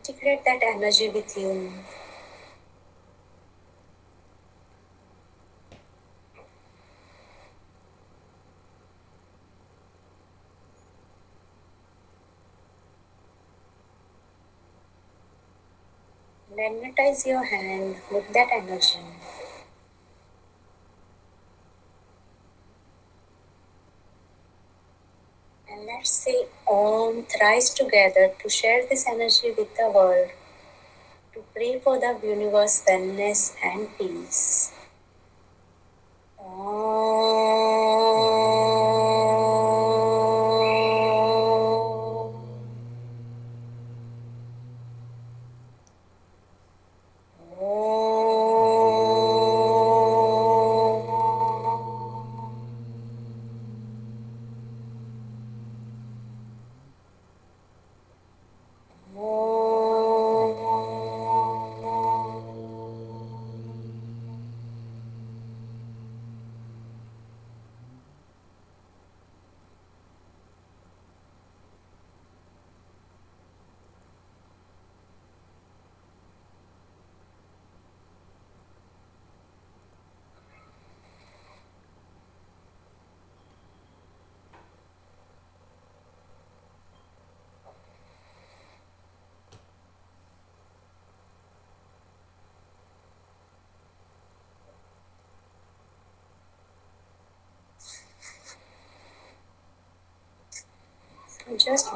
Integrate that energy with you. Magnetize your hand with that energy. Om thrice together to share this energy with the world, to pray for the universe wellness and peace. Om.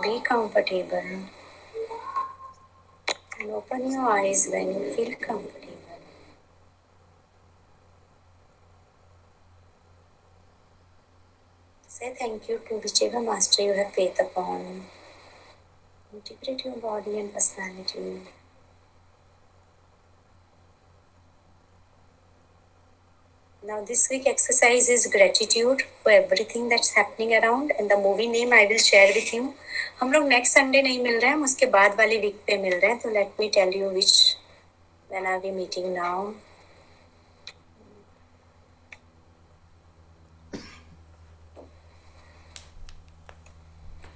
Be comfortable and open your eyes when you feel comfortable. Say thank you to whichever master you have faith upon. Integrate your body and personality. Now, this week exercise is gratitude for everything that's happening around and the movie name I will share with you. हम लोग next Sunday नहीं मिल रहे हैं हम उसके बाद वाली week पे मिल रहे हैं तो let me tell you which when are we meeting now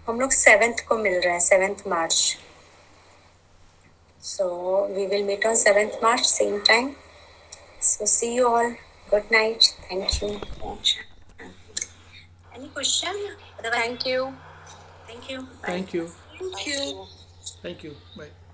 हम लोग सेवेंथ को मिल रहे हैं seventh March so we will meet on seventh March same time So see you all. Good night. Thank you. Any question? Otherwise, Thank you. Thank you. Bye. Thank you. Thank you. Thank you. Bye.